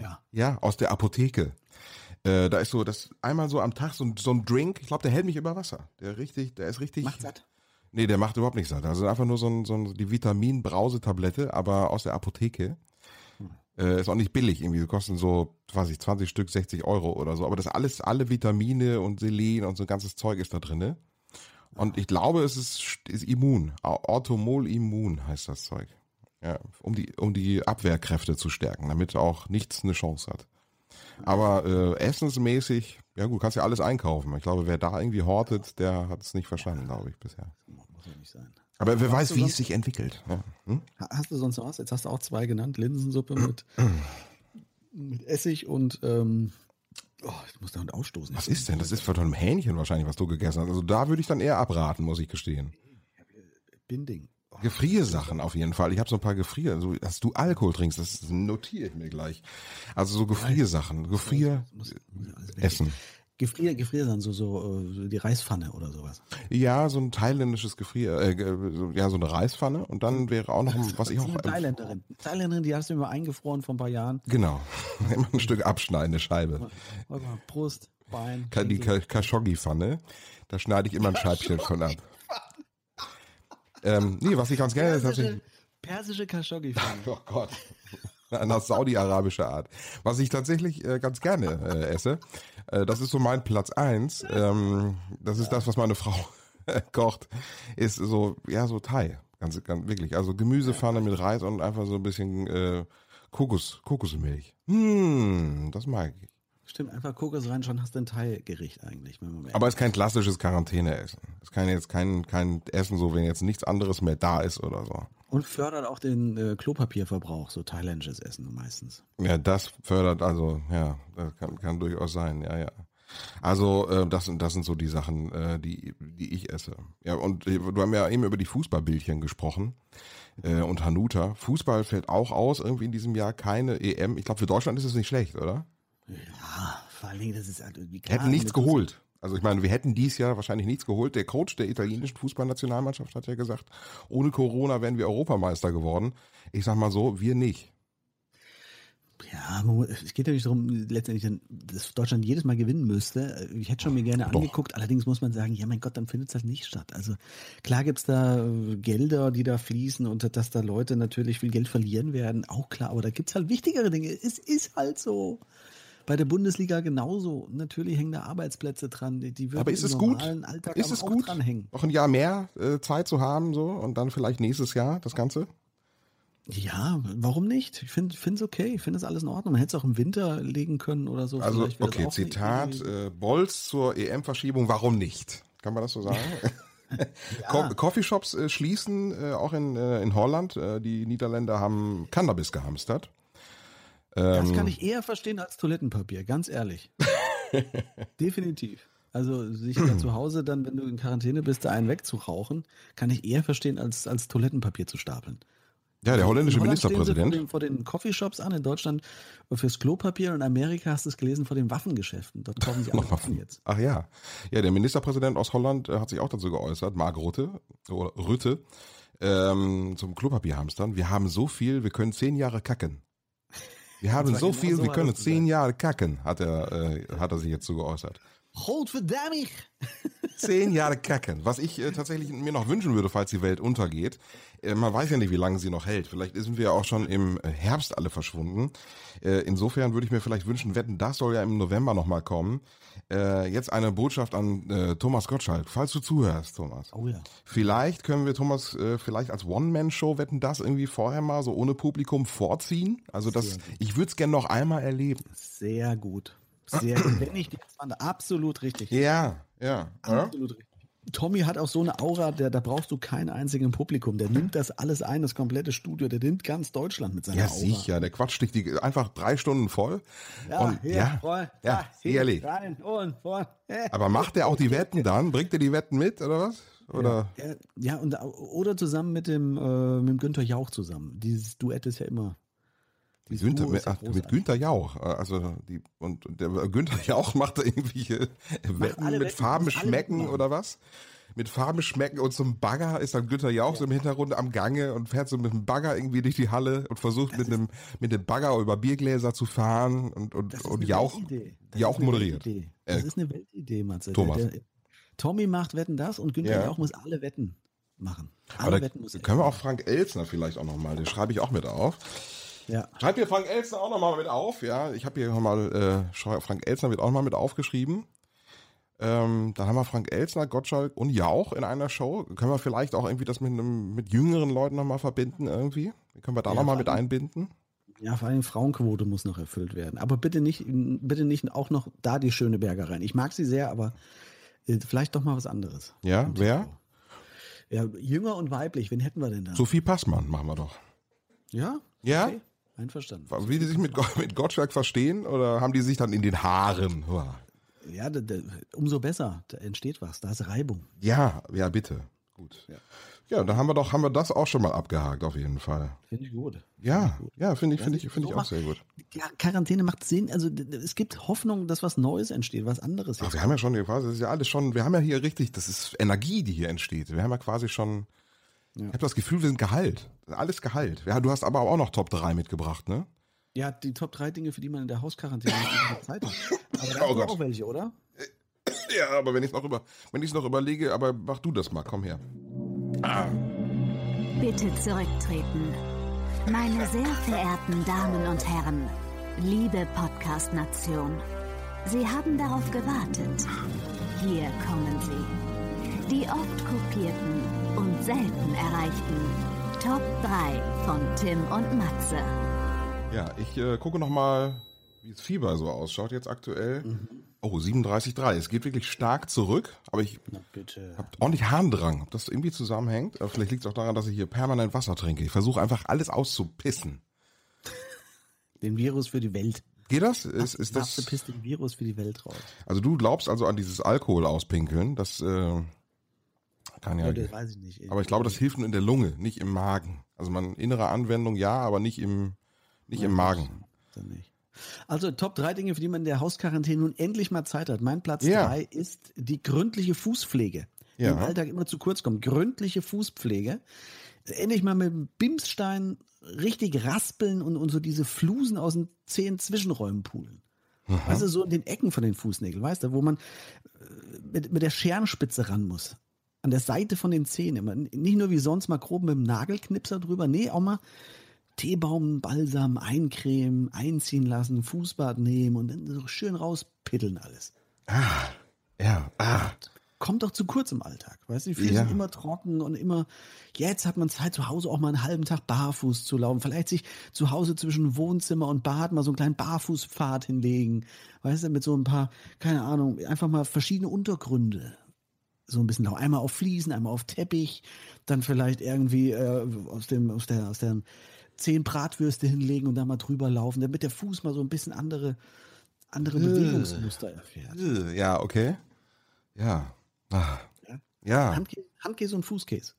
Ja. Ja, aus der Apotheke. Äh, da ist so, das einmal so am Tag so, ein- so ein Drink, ich glaube, der hält mich über Wasser. Der richtig, der ist richtig. Macht satt. Nee, der macht überhaupt nicht satt. Also einfach nur so, ein, so ein, die Vitamin-Brausetablette, aber aus der Apotheke. Äh, ist auch nicht billig, irgendwie. Die kosten so, weiß ich, 20 Stück, 60 Euro oder so. Aber das alles, alle Vitamine und Selen und so ein ganzes Zeug ist da drinne. Und ich glaube, es ist, ist immun. Orthomol immun heißt das Zeug. Ja, um die, um die Abwehrkräfte zu stärken, damit auch nichts eine Chance hat. Aber äh, essensmäßig, ja gut, kannst ja alles einkaufen. Ich glaube, wer da irgendwie hortet, der hat es nicht verstanden, glaube ich, bisher. Muss ja nicht sein. Aber wer weiß, wie es sich entwickelt. Ja. Hm? Ha- Hast du sonst noch was? Jetzt hast du auch zwei genannt. Linsensuppe mit, mit Essig und ähm, oh, ich muss da und ausstoßen. Was ist denn? Das ist von einem Hähnchen wahrscheinlich, was du gegessen hast. Also da würde ich dann eher abraten, muss ich gestehen. Binding. Oh, Gefriersachen auf jeden Fall. Ich habe so ein paar Gefrier. Also, dass du Alkohol trinkst, das notiere ich mir gleich. Also so Gefriersachen, Gefrier muss, muss essen. Gefrier, Gefriersachen, so, so äh, die Reispfanne oder sowas. Ja, so ein thailändisches Gefrier, äh, so- ja, so eine Reispfanne. Und dann wäre auch noch, was ich So auch. Thailänderin. Thailänderin, die hast du mir mal eingefroren vor ein paar Jahren. Genau. (laughs) Immer ein Stück abschneiden, eine Scheibe. Brust, Bein. Die Khashoggi-Pfanne. Da schneide ich immer ein Scheibchen von ab. Ähm, nee, was ich ganz gerne persische, persische Khashoggi-Pfanne. (laughs) Oh Gott. (laughs) Nach saudi-arabischer Art. Was ich tatsächlich äh, ganz gerne äh, esse, äh, das ist so mein Platz eins. Ähm, das ist das, was meine Frau (laughs) kocht, ist so, ja, so Thai. Ganz, ganz wirklich. Also Gemüsepfanne mit Reis und einfach so ein bisschen äh, Kokos, Kokosmilch. Hm, das mag ich. Stimmt, einfach Kokos rein, schon hast du ein Teilgericht eigentlich. Aber es ist kein klassisches Quarantäneessen. Es ist kein, jetzt kein, kein Essen, so wenn jetzt nichts anderes mehr da ist oder so. Und fördert auch den äh, Klopapierverbrauch, so thailändisches Essen meistens. Ja, das fördert also, ja, das kann, kann durchaus sein, ja, ja. Also äh, das, sind- das sind so die Sachen, äh, die, die ich esse. Ja, und äh, du haben ja eben über die Fußballbildchen gesprochen äh, und Hanuta. Fußball fällt auch aus, irgendwie in diesem Jahr keine EM. Ich glaube, für Deutschland ist es nicht schlecht, oder? Ja, vor allen Dingen, das ist halt wie Wir klar, hätten nichts geholt. Also ich meine, wir hätten dies Jahr wahrscheinlich nichts geholt. Der Coach der italienischen Fußballnationalmannschaft hat ja gesagt, ohne Corona wären wir Europameister geworden. Ich sag mal so, wir nicht. Ja, es geht ja nicht darum, letztendlich, dass Deutschland jedes Mal gewinnen müsste. Ich hätte schon mir gerne Doch. angeguckt, allerdings muss man sagen, ja mein Gott, dann findet es halt nicht statt. Also klar gibt's da äh, Gelder, die da fließen und dass da Leute natürlich viel Geld verlieren werden, auch klar, aber da gibt's halt wichtigere Dinge. Es ist halt so. Bei der Bundesliga genauso. Natürlich hängen da Arbeitsplätze dran, die, die würden Aber ist im es gut? normalen Alltag Ist es auch gut, dranhängen. noch ein Jahr mehr äh, Zeit zu haben so und dann vielleicht nächstes Jahr das Ganze? Ja, warum nicht? Ich finde es okay. Ich finde das alles in Ordnung. Man hätte es auch im Winter legen können oder so. Also, okay, Zitat, äh, Bolz zur EM-Verschiebung, warum nicht? Kann man das so (laughs) sagen? Co Coffeeshops äh, schließen, äh, auch in, äh, in Holland. Äh, die Niederländer haben Cannabis gehamstert. Das Ähm, kann ich eher verstehen als Toilettenpapier, ganz ehrlich. (laughs) Definitiv. Also sich da (clears throat) zu Hause dann, wenn du in Quarantäne bist, da einen wegzurauchen, kann ich eher verstehen, als, als Toilettenpapier zu stapeln. Ja, der holländische Holland stehen Ministerpräsident. Vor den, vor den Coffeeshops an, in Deutschland fürs Klopapier und in Amerika hast du es gelesen vor den Waffengeschäften. Dort kaufen sie (laughs) alle Waffen jetzt. Ach ja. Ja, der Ministerpräsident aus Holland äh, hat sich auch dazu geäußert, Mark Rutte, oder Rütte, ähm, zum Klopapierhamstern. Wir haben so viel, wir können zehn Jahre kacken. Wir haben so viel, wir können zehn Jahre kacken, hat er, äh, hat er sich jetzt so geäußert. Hold verdammt! (laughs) Zehn Jahre kacken. Was ich äh, tatsächlich mir noch wünschen würde, falls die Welt untergeht. Äh, man weiß ja nicht, wie lange sie noch hält. Vielleicht sind wir ja auch schon im Herbst alle verschwunden. Äh, insofern würde ich mir vielleicht wünschen, wetten, das soll ja im November nochmal kommen. Äh, jetzt eine Botschaft an äh, Thomas Gottschalk. Falls du zuhörst, Thomas. Oh ja. Vielleicht können wir Thomas äh, vielleicht als One-Man-Show wetten, das irgendwie vorher mal so ohne Publikum vorziehen. Also das, ich würde es gerne noch einmal erleben. Sehr gut. Sehr gut. Wenn ich die fand, absolut richtig. Ja, ja. ja? Absolut richtig. Tommy hat auch so eine Aura, der, da brauchst du keinen einzigen Publikum. Der nimmt das alles ein, das komplette Studio. Der nimmt ganz Deutschland mit seiner Ja, Aura. sicher. Der quatscht dich die, einfach drei Stunden voll. Ja, Und, hier, ja, voll. ja, hier, ehrlich. Rein und voll. (laughs) Äh. Aber macht er auch die Wetten dann? Bringt er die Wetten mit oder was? Oder? Ja, ja, und, oder zusammen mit dem, äh, mit dem Günther Jauch zusammen. Dieses Duett ist ja immer. Dieses Günther, mit, ja mit. Günther Jauch. Also die, und der Günther Jauch (laughs) macht da irgendwelche Wetten alle mit Wetten, Farben schmecken Wetten oder was? Mit Farben schmecken und zum Bagger ist dann Günther Jauch so im Hintergrund am Gange und fährt so mit dem Bagger irgendwie durch die Halle und versucht mit dem, mit dem Bagger über Biergläser zu fahren und, und, und Jauch, Jauch moderiert. Weltidee. Das Äh, ist eine Weltidee, Matze. Thomas. Der, der, Tommy macht Wetten das und Günther Ja. Jauch muss alle Wetten machen. Alle Aber da Wetten muss können wir auch Frank Elsner vielleicht auch nochmal, den schreibe ich auch mit auf. Ja. Schreibt ihr Frank Elsner auch nochmal mit auf? Ja, ich habe hier nochmal, äh, Frank Elsner wird auch nochmal mit aufgeschrieben. Ähm, dann haben wir Frank Elsner, Gottschalk und Jauch in einer Show. Können wir vielleicht auch irgendwie das mit, einem, mit jüngeren Leuten nochmal verbinden irgendwie? Können wir da Ja, nochmal mit einbinden? Ja, vor allem Frauenquote muss noch erfüllt werden. Aber bitte nicht, bitte nicht auch noch da die Schöneberger rein. Ich mag sie sehr, aber äh, vielleicht doch mal was anderes. Ja, wer? Ja, jünger und weiblich, wen hätten wir denn da? Sophie Passmann machen wir doch. ja? Ja? Okay. Einverstanden. Wie die sich mit, (laughs) mit Gottschalk verstehen oder haben die sich dann in den Haaren? Ja, da, da, umso besser. Da entsteht was. Da ist Reibung. Ja, ja, bitte. Gut. Ja, dann haben wir doch, haben wir das auch schon mal abgehakt auf jeden Fall. Finde ich gut. Ja, ja, finde ich, finde ich, finde ich auch sehr gut. Ja, Quarantäne macht Sinn. Also es gibt Hoffnung, dass was Neues entsteht, was anderes. Ach, wir haben ja schon, quasi, das ist ja alles schon, wir haben ja hier richtig, das ist Energie, die hier entsteht. Wir haben ja quasi schon, ich habe das Gefühl, wir sind Gehalt. Alles Gehalt. Ja, du hast aber auch noch Top 3 mitgebracht, ne? Ja, die Top 3 Dinge, für die man in der Hausquarantäne Zeit hat. Aber da (laughs) Oh Gott. auch welche, oder? Ja, aber wenn ich noch über, wenn ich es noch überlege, aber mach du das mal, komm her. Bitte zurücktreten. Meine sehr verehrten Damen und Herren, liebe Podcast-Nation, Sie haben darauf gewartet. Hier kommen sie. Die oft kopierten und selten erreichten Top 3 von Tim und Matze. Ja, ich äh, gucke noch mal, wie das Fieber so ausschaut jetzt aktuell. Oh, 37,3. Es geht wirklich stark zurück, aber ich habe ordentlich Harndrang. Ob das irgendwie zusammenhängt? Aber vielleicht liegt es auch daran, dass ich hier permanent Wasser trinke. Ich versuche einfach alles auszupissen. (laughs) Den Virus für die Welt. Geht das? Ist, ist Matze das pisst den Virus für die Welt raus. also du glaubst also an dieses Alkohol auspinkeln? Das äh, kann ja. Das weiß ich nicht. aber ich glaube, das hilft nur in der Lunge, nicht im Magen. Also man innere Anwendung ja, aber nicht im nicht im Magen. Dann nicht. Also Top 3 Dinge, für die man in der Hausquarantäne nun endlich mal Zeit hat. Mein Platz 3 Ja. ist die gründliche Fußpflege, die Ja. im Alltag immer zu kurz kommt. Gründliche Fußpflege. Endlich mal mit dem Bimsstein richtig raspeln und, und so diese Flusen aus den zehn Zwischenräumen pulen. Weißt du, so in den Ecken von den Fußnägeln, weißt du, wo man äh, mit, mit der Scherenspitze ran muss. An der Seite von den Zähnen. Immer. Nicht nur wie sonst mal grob mit dem Nagelknipser drüber. Nee, auch mal Teebaum, Balsam eincremen, einziehen lassen, Fußbad nehmen und dann so schön rauspitteln alles. Ja, ah. Kommt doch zu kurz im Alltag, weißt du? Die Füße Ja. sind immer trocken und immer, jetzt hat man Zeit zu Hause auch mal einen halben Tag barfuß zu laufen. Vielleicht sich zu Hause zwischen Wohnzimmer und Bad mal so einen kleinen Barfußpfad hinlegen. Weißt du, mit so ein paar, keine Ahnung, einfach mal verschiedene Untergründe. So ein bisschen, einmal auf Fliesen, einmal auf Teppich, dann vielleicht irgendwie äh, aus dem, aus der, aus der zehn Bratwürste hinlegen und da mal drüber laufen, damit der Fuß mal so ein bisschen andere, andere Bewegungsmuster erfährt. Äh, Ja, okay. Ja. Ah. Ja. Ja. Handkäse, Handkäse und Fußkäse.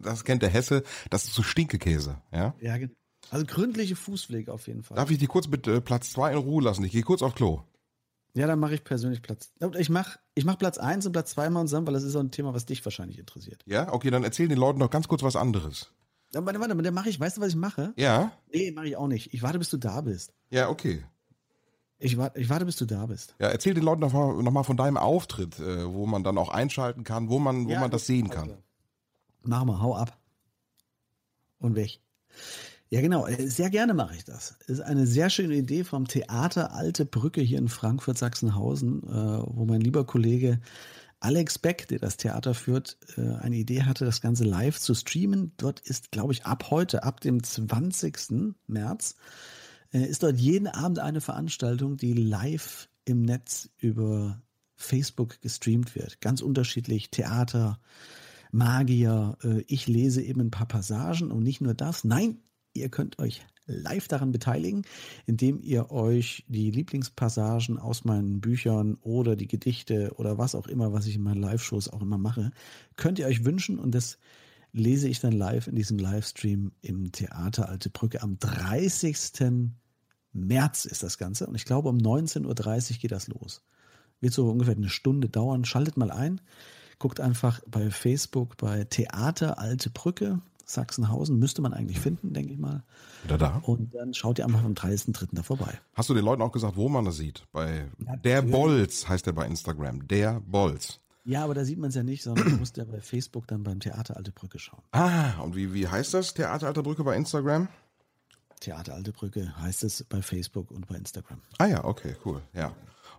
das kennt der Hesse, das ist so Stinkekäse, ja? Ja, genau. Also gründliche Fußpflege auf jeden Fall. Darf ich dich kurz mit äh, Platz zwei in Ruhe lassen? Ich gehe kurz auf Klo. Ja, dann mache ich persönlich Platz. Ich mache ich mach Platz 1 und Platz 2 mal zusammen, weil das ist auch ein Thema, was dich wahrscheinlich interessiert. Ja, okay, dann erzähl den Leuten noch ganz kurz was anderes. Ja, warte, warte, dann mache ich, weißt du, was ich mache? Ja? Nee, mache ich auch nicht. Ich warte, bis du da bist. Ja, okay. Ich warte, ich warte bis du da bist. Ja, erzähl den Leuten noch mal, noch mal von deinem Auftritt, äh, wo man dann auch einschalten kann, wo man, wo Ja, man das sehen kann. Mach mal, hau ab. Und weg. Ja, genau. äh, Sehr gerne mache ich das. Ist eine sehr schöne Idee vom Theater Alte Brücke hier in Frankfurt, Sachsenhausen, äh, wo mein lieber Kollege Alex Beck, der das Theater führt, äh, eine Idee hatte, das Ganze live zu streamen. Dort ist, glaube ich, ab heute, ab dem 20. März, ist dort jeden Abend eine Veranstaltung, die live im Netz über Facebook gestreamt wird. Ganz unterschiedlich. Theater, Magier, ich lese eben ein paar Passagen und nicht nur das. Nein, ihr könnt euch live daran beteiligen, indem ihr euch die Lieblingspassagen aus meinen Büchern oder die Gedichte oder was auch immer, was ich in meinen Live-Shows auch immer mache, könnt ihr euch wünschen und das lese ich dann live in diesem Livestream im Theater Alte Brücke am 30. März ist das Ganze und ich glaube um 19.30 Uhr geht das los. Wird so ungefähr eine Stunde dauern. Schaltet mal ein. Guckt einfach bei Facebook bei Theater Alte Brücke, Sachsenhausen. Müsste man eigentlich finden, denke ich mal. Wieder da. Und dann schaut ihr einfach am 30.03. da vorbei. Hast du den Leuten auch gesagt, wo man das sieht? Bei der Bolz heißt er bei Instagram. Der Bolz. Ja, aber da sieht man es ja nicht, sondern du musst ja bei Facebook dann beim Theater Alte Brücke schauen. Ah, und wie, wie heißt das? Theater Alter Brücke bei Instagram? Theater Alte Brücke heißt es bei Facebook und bei Instagram. Ah ja, okay, cool. Ja.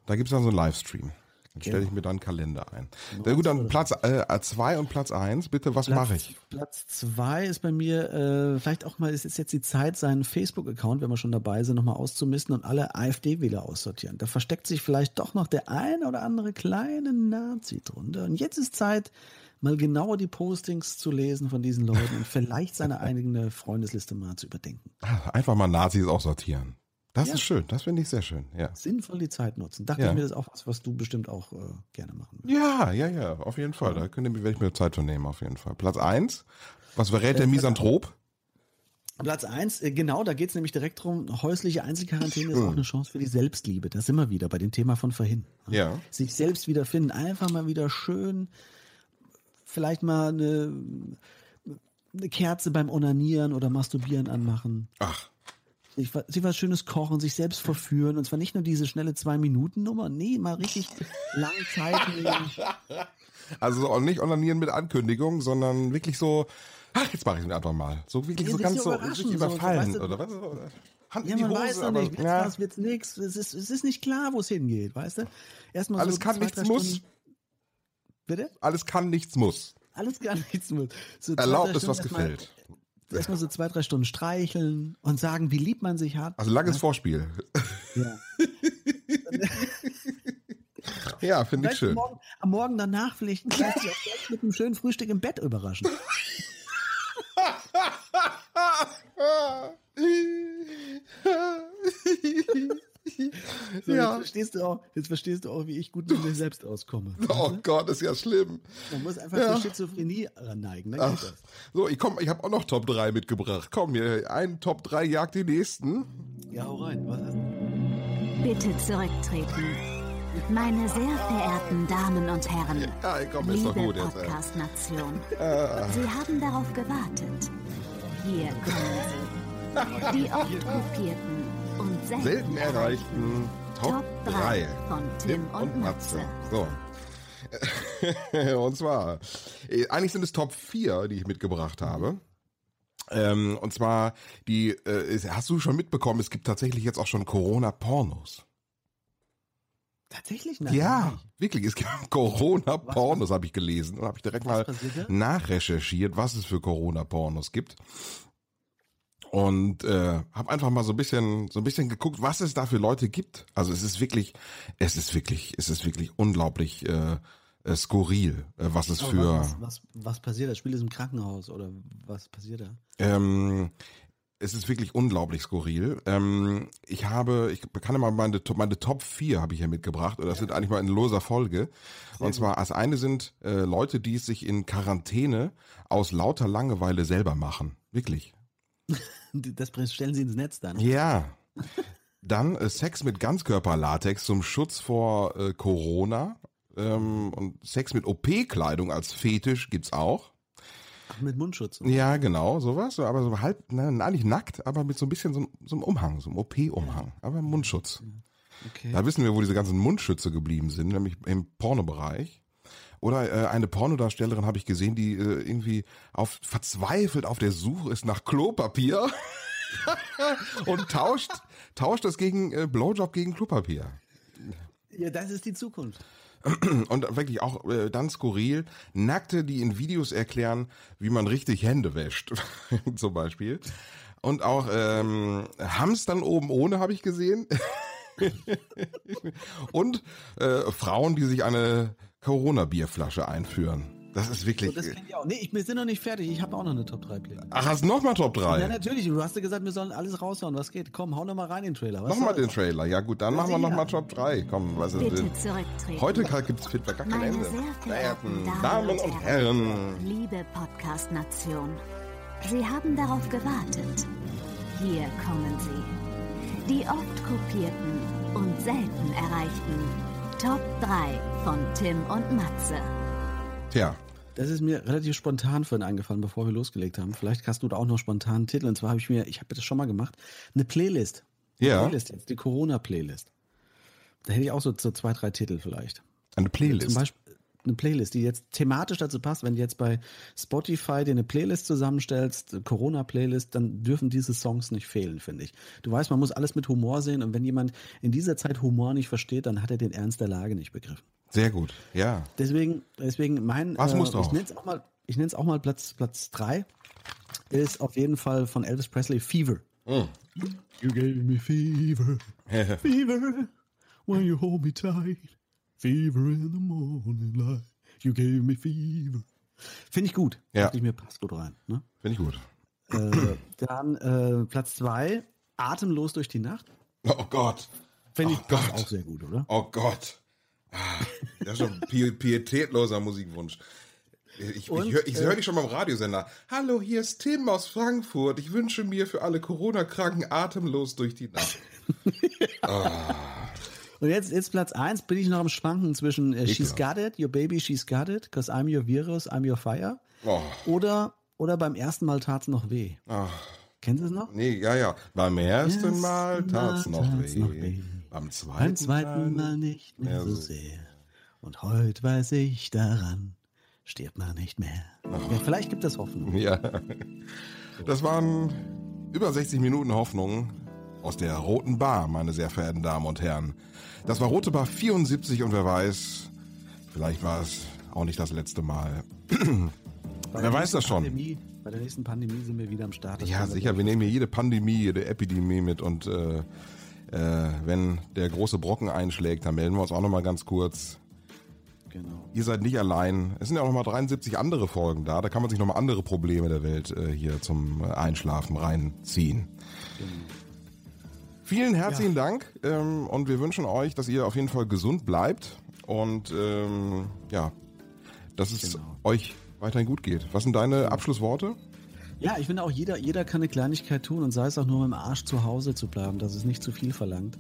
Da gibt's dann so einen Livestream. Dann stelle ich mir dann einen Kalender ein. Na gut, dann Platz 2 und Platz 1. Bitte, was mache ich? Platz zwei ist bei mir, äh, vielleicht auch mal, es ist jetzt die Zeit, seinen Facebook-Account, wenn wir schon dabei sind, nochmal auszumisten und alle AfD-Wähler aussortieren. Da versteckt sich vielleicht doch noch der ein oder andere kleine Nazi drunter. Und jetzt ist Zeit, mal genauer die Postings zu lesen von diesen Leuten und (laughs) vielleicht seine eigene Freundesliste mal zu überdenken. Einfach mal Nazis auch sortieren. Das Ja. ist schön. Das finde ich sehr schön. Ja. Sinnvoll die Zeit nutzen. Dachte Ja. ich mir, das ist auch was, was du bestimmt auch äh, gerne machen würdest. Ja, ja, ja, auf jeden Fall. Da könnt ihr, werde ich mir Zeit für nehmen, auf jeden Fall. Platz 1. Was verrät der Misanthrop? Platz eins, äh, genau, da geht es nämlich direkt drum, häusliche Einzelquarantäne ist auch eine Chance für die Selbstliebe. Da sind wir wieder bei dem Thema von vorhin. Ja. Sich selbst wiederfinden, einfach mal wieder schön, vielleicht mal eine, eine Kerze beim Onanieren oder Masturbieren anmachen. Ach, Sich, sich was Schönes kochen, sich selbst verführen. Und zwar nicht nur diese schnelle Zwei-Minuten-Nummer, nee, mal richtig lang Zeit nehmen. (laughs) also auch nicht onanieren mit Ankündigung, sondern wirklich so, ach, jetzt mache ich es einfach mal. So wirklich Ja, so ganz so so, richtig so, überfallen, weißt du, oder was? Hand Ja, in die man Hose, weiß aber, nicht, wird's ja, was, wird's nix. Es ist, es ist nicht klar, wo es hingeht, weißt du? Erstmal alles so kann, zwei, nichts muss. Stunden- Bitte? Alles kann, nichts muss. Alles gar (laughs) nichts muss. So Erlaubt ist, was gefällt. Erstmal so zwei, drei Stunden streicheln und sagen, wie lieb man sich hat. Also langes Vorspiel. Ja. (laughs) Ja, finde ich schön. Morgen, am Morgen danach vielleicht mit einem schönen Frühstück im Bett überraschen. (laughs) (laughs) So, Ja. jetzt, verstehst du auch, jetzt verstehst du auch, wie ich gut mit mir selbst auskomme. (laughs) Oh Gott, ist ja schlimm. Man muss einfach Ja. zur Schizophrenie neigen. Dann geht Ach, das. so, ich komm, ich habe auch noch Top 3 mitgebracht. Komm, hier, ein Top 3 jagt die nächsten. Ja, hau rein. Was hast du? Bitte zurücktreten. Meine sehr verehrten Damen und Herren, Ja, komm, ist doch liebe gut jetzt. Podcast-Nation, Sie haben darauf gewartet. Hier kommen sie. (laughs) Die oft kopierten und selten, Selten erreichten Top 3 von Tim und Matze. So. (laughs) und zwar, äh, eigentlich sind es Top 4, die ich mitgebracht habe. Ähm, und zwar, die, äh, hast du schon mitbekommen, es gibt tatsächlich jetzt auch schon Corona-Pornos. Tatsächlich? Nein, Ja, wirklich. Es gibt Corona-Pornos, habe ich gelesen. Und habe ich direkt mal passiert da? nachrecherchiert, was es für Corona-Pornos gibt. Und äh, habe einfach mal so ein bisschen, so ein bisschen geguckt, was es da für Leute gibt. Also es ist wirklich, es ist wirklich, es ist wirklich unglaublich äh, äh, skurril, äh, was es Aber für. was, was, was passiert? Das Spiel ist im Krankenhaus oder was passiert da? Ähm, es ist wirklich unglaublich skurril. Ähm, ich habe, ich kann mal meine, meine Top 4 habe ich hier mitgebracht. Oder das sind eigentlich mal in loser Folge. Sehr und zwar, als eine sind äh, Leute, die es sich in Quarantäne aus lauter Langeweile selber machen. Wirklich. (laughs) (laughs) Das stellen sie ins Netz dann. Ja. Dann äh, Sex mit Ganzkörperlatex zum Schutz vor äh, Corona. Ähm, und Sex mit OP-Kleidung als Fetisch gibt's auch. Ach, mit Mundschutz. Ja, genau, sowas. Aber so halb, ne, eigentlich nackt, aber mit so ein bisschen so, so einem Umhang, so einem OP-Umhang. Aber Mundschutz. Okay. Da wissen wir, wo diese ganzen Mundschütze geblieben sind, nämlich im Pornobereich. Oder äh, eine Pornodarstellerin habe ich gesehen, die äh, irgendwie auf verzweifelt auf der Suche ist nach Klopapier (laughs) und tauscht tauscht das gegen äh, Blowjob gegen Klopapier. Ja, das ist die Zukunft. Und wirklich auch äh, dann skurril, Nackte, die in Videos erklären, wie man richtig Hände wäscht, (laughs) zum Beispiel. Und auch ähm, Hamstern oben ohne habe ich gesehen. (laughs) Und äh, Frauen, die sich eine Corona-Bierflasche einführen. Das ist wirklich. So, das kennt ihr auch. Nee, ich, wir sind noch nicht fertig. Ich habe auch noch eine Top 3 Playlist. Ach, hast du noch mal Top 3? Ja, natürlich. Du hast ja gesagt, wir sollen alles raushauen, was geht. Komm, hau noch mal rein in den Trailer. Was nochmal den Trailer. Ja, gut, dann machen wir noch mal Top 3. Komm, was ist Bitte zurücktreten. Heute gibt's Feedback gar kein Meine Ende. sehr verehrten Damen, Damen und Herren. Liebe Podcast-Nation, Sie haben darauf gewartet. Hier kommen sie. Die oft kopierten und selten erreichten Top 3 von Tim und Matze. Tja. Das ist mir relativ spontan vorhin eingefallen, bevor wir losgelegt haben. Vielleicht hast du da auch noch spontan einen Titel. Und zwar habe ich mir, ich habe das schon mal gemacht, eine Playlist. Eine ja. Playlist jetzt, die Corona-Playlist. Da hätte ich auch so, so zwei, drei Titel vielleicht. Eine Playlist? Zum Beispiel eine Playlist, die jetzt thematisch dazu passt. Wenn du jetzt bei Spotify dir eine Playlist zusammenstellst, Corona-Playlist, dann dürfen diese Songs nicht fehlen, finde ich. Du weißt, man muss alles mit Humor sehen und wenn jemand in dieser Zeit Humor nicht versteht, dann hat er den Ernst der Lage nicht begriffen. Sehr gut, ja. Deswegen, deswegen mein, Was muss äh, ich nenne es auch mal, ich nenne es auch mal Platz Platz drei ist auf jeden Fall von Elvis Presley Fever. Mm. You gave me fever, (laughs) fever, when you hold me tight, fever in the morning light. You gave me fever. Finde ich gut. Ja. Dachte ich mir passt gut rein. Ne? Finde ich gut. Äh, dann äh, Platz zwei, Atemlos durch die Nacht. Oh Gott. Finde ich Oh Gott. auch sehr gut, oder? Oh Gott. Ah, Das ist schon pietätloser Musikwunsch. Ich, Und, ich höre ich äh, hör dich schon beim Radiosender. Hallo, hier ist Tim aus Frankfurt. Ich wünsche mir für alle Corona-Kranken atemlos durch die Nacht. (laughs) Und jetzt, jetzt Platz eins bin ich noch am Schwanken zwischen äh, She's. Got It, Your Baby, She's Got It, Cause I'm Your Virus, I'm Your Fire. Oh, Oder, oder beim ersten Mal tat's noch weh. ach, Kennen Sie es noch? nee, ja, ja. Beim ersten Ersten Mal tat's Mal noch tat's weh. noch weh. Beim zweiten, Beim zweiten Mal nicht mehr so. sehr. Und heute weiß ich daran, stirbt man nicht mehr. Ja, vielleicht gibt es Hoffnung. Ja. Das waren über 60 Minuten Hoffnung aus der Roten Bar, meine sehr verehrten Damen und Herren. Das war Rote Bar 74 und wer weiß, vielleicht war es auch nicht das letzte Mal. (clears throat) Wer weiß das schon? Pandemie, bei der nächsten Pandemie sind wir wieder am Start. Das Ja, sicher, wir nehmen hier jede Pandemie, jede Epidemie mit und äh, äh, wenn der große Brocken einschlägt, dann melden wir uns auch nochmal ganz kurz. Genau. Ihr seid nicht allein. Es sind ja auch nochmal 73 andere Folgen da. Da kann man sich nochmal andere Probleme der Welt äh, hier zum äh, Einschlafen reinziehen. Vielen herzlichen Dank ähm, und wir wünschen euch, dass ihr auf jeden Fall gesund bleibt und ähm, ja, dass es Genau. euch weiterhin gut geht. Was sind deine Abschlussworte? Ja, ich finde auch, jeder, jeder kann eine Kleinigkeit tun und sei es auch nur mit dem Arsch zu Hause zu bleiben, dass es nicht zu viel verlangt.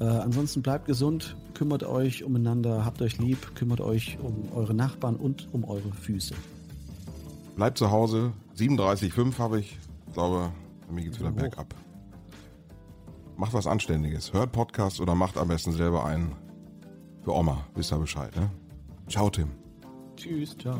Äh, ansonsten bleibt gesund, kümmert euch umeinander, habt euch lieb, kümmert euch um eure Nachbarn und um eure Füße. Bleibt zu Hause. 37,5 habe ich. Ich glaube, bei mir geht's wieder Hoch. bergab. Macht was Anständiges. Hört Podcast oder macht am besten selber einen. Für Oma. Wisst ihr Bescheid, ne? Ciao, Tim. Tschüss, ciao.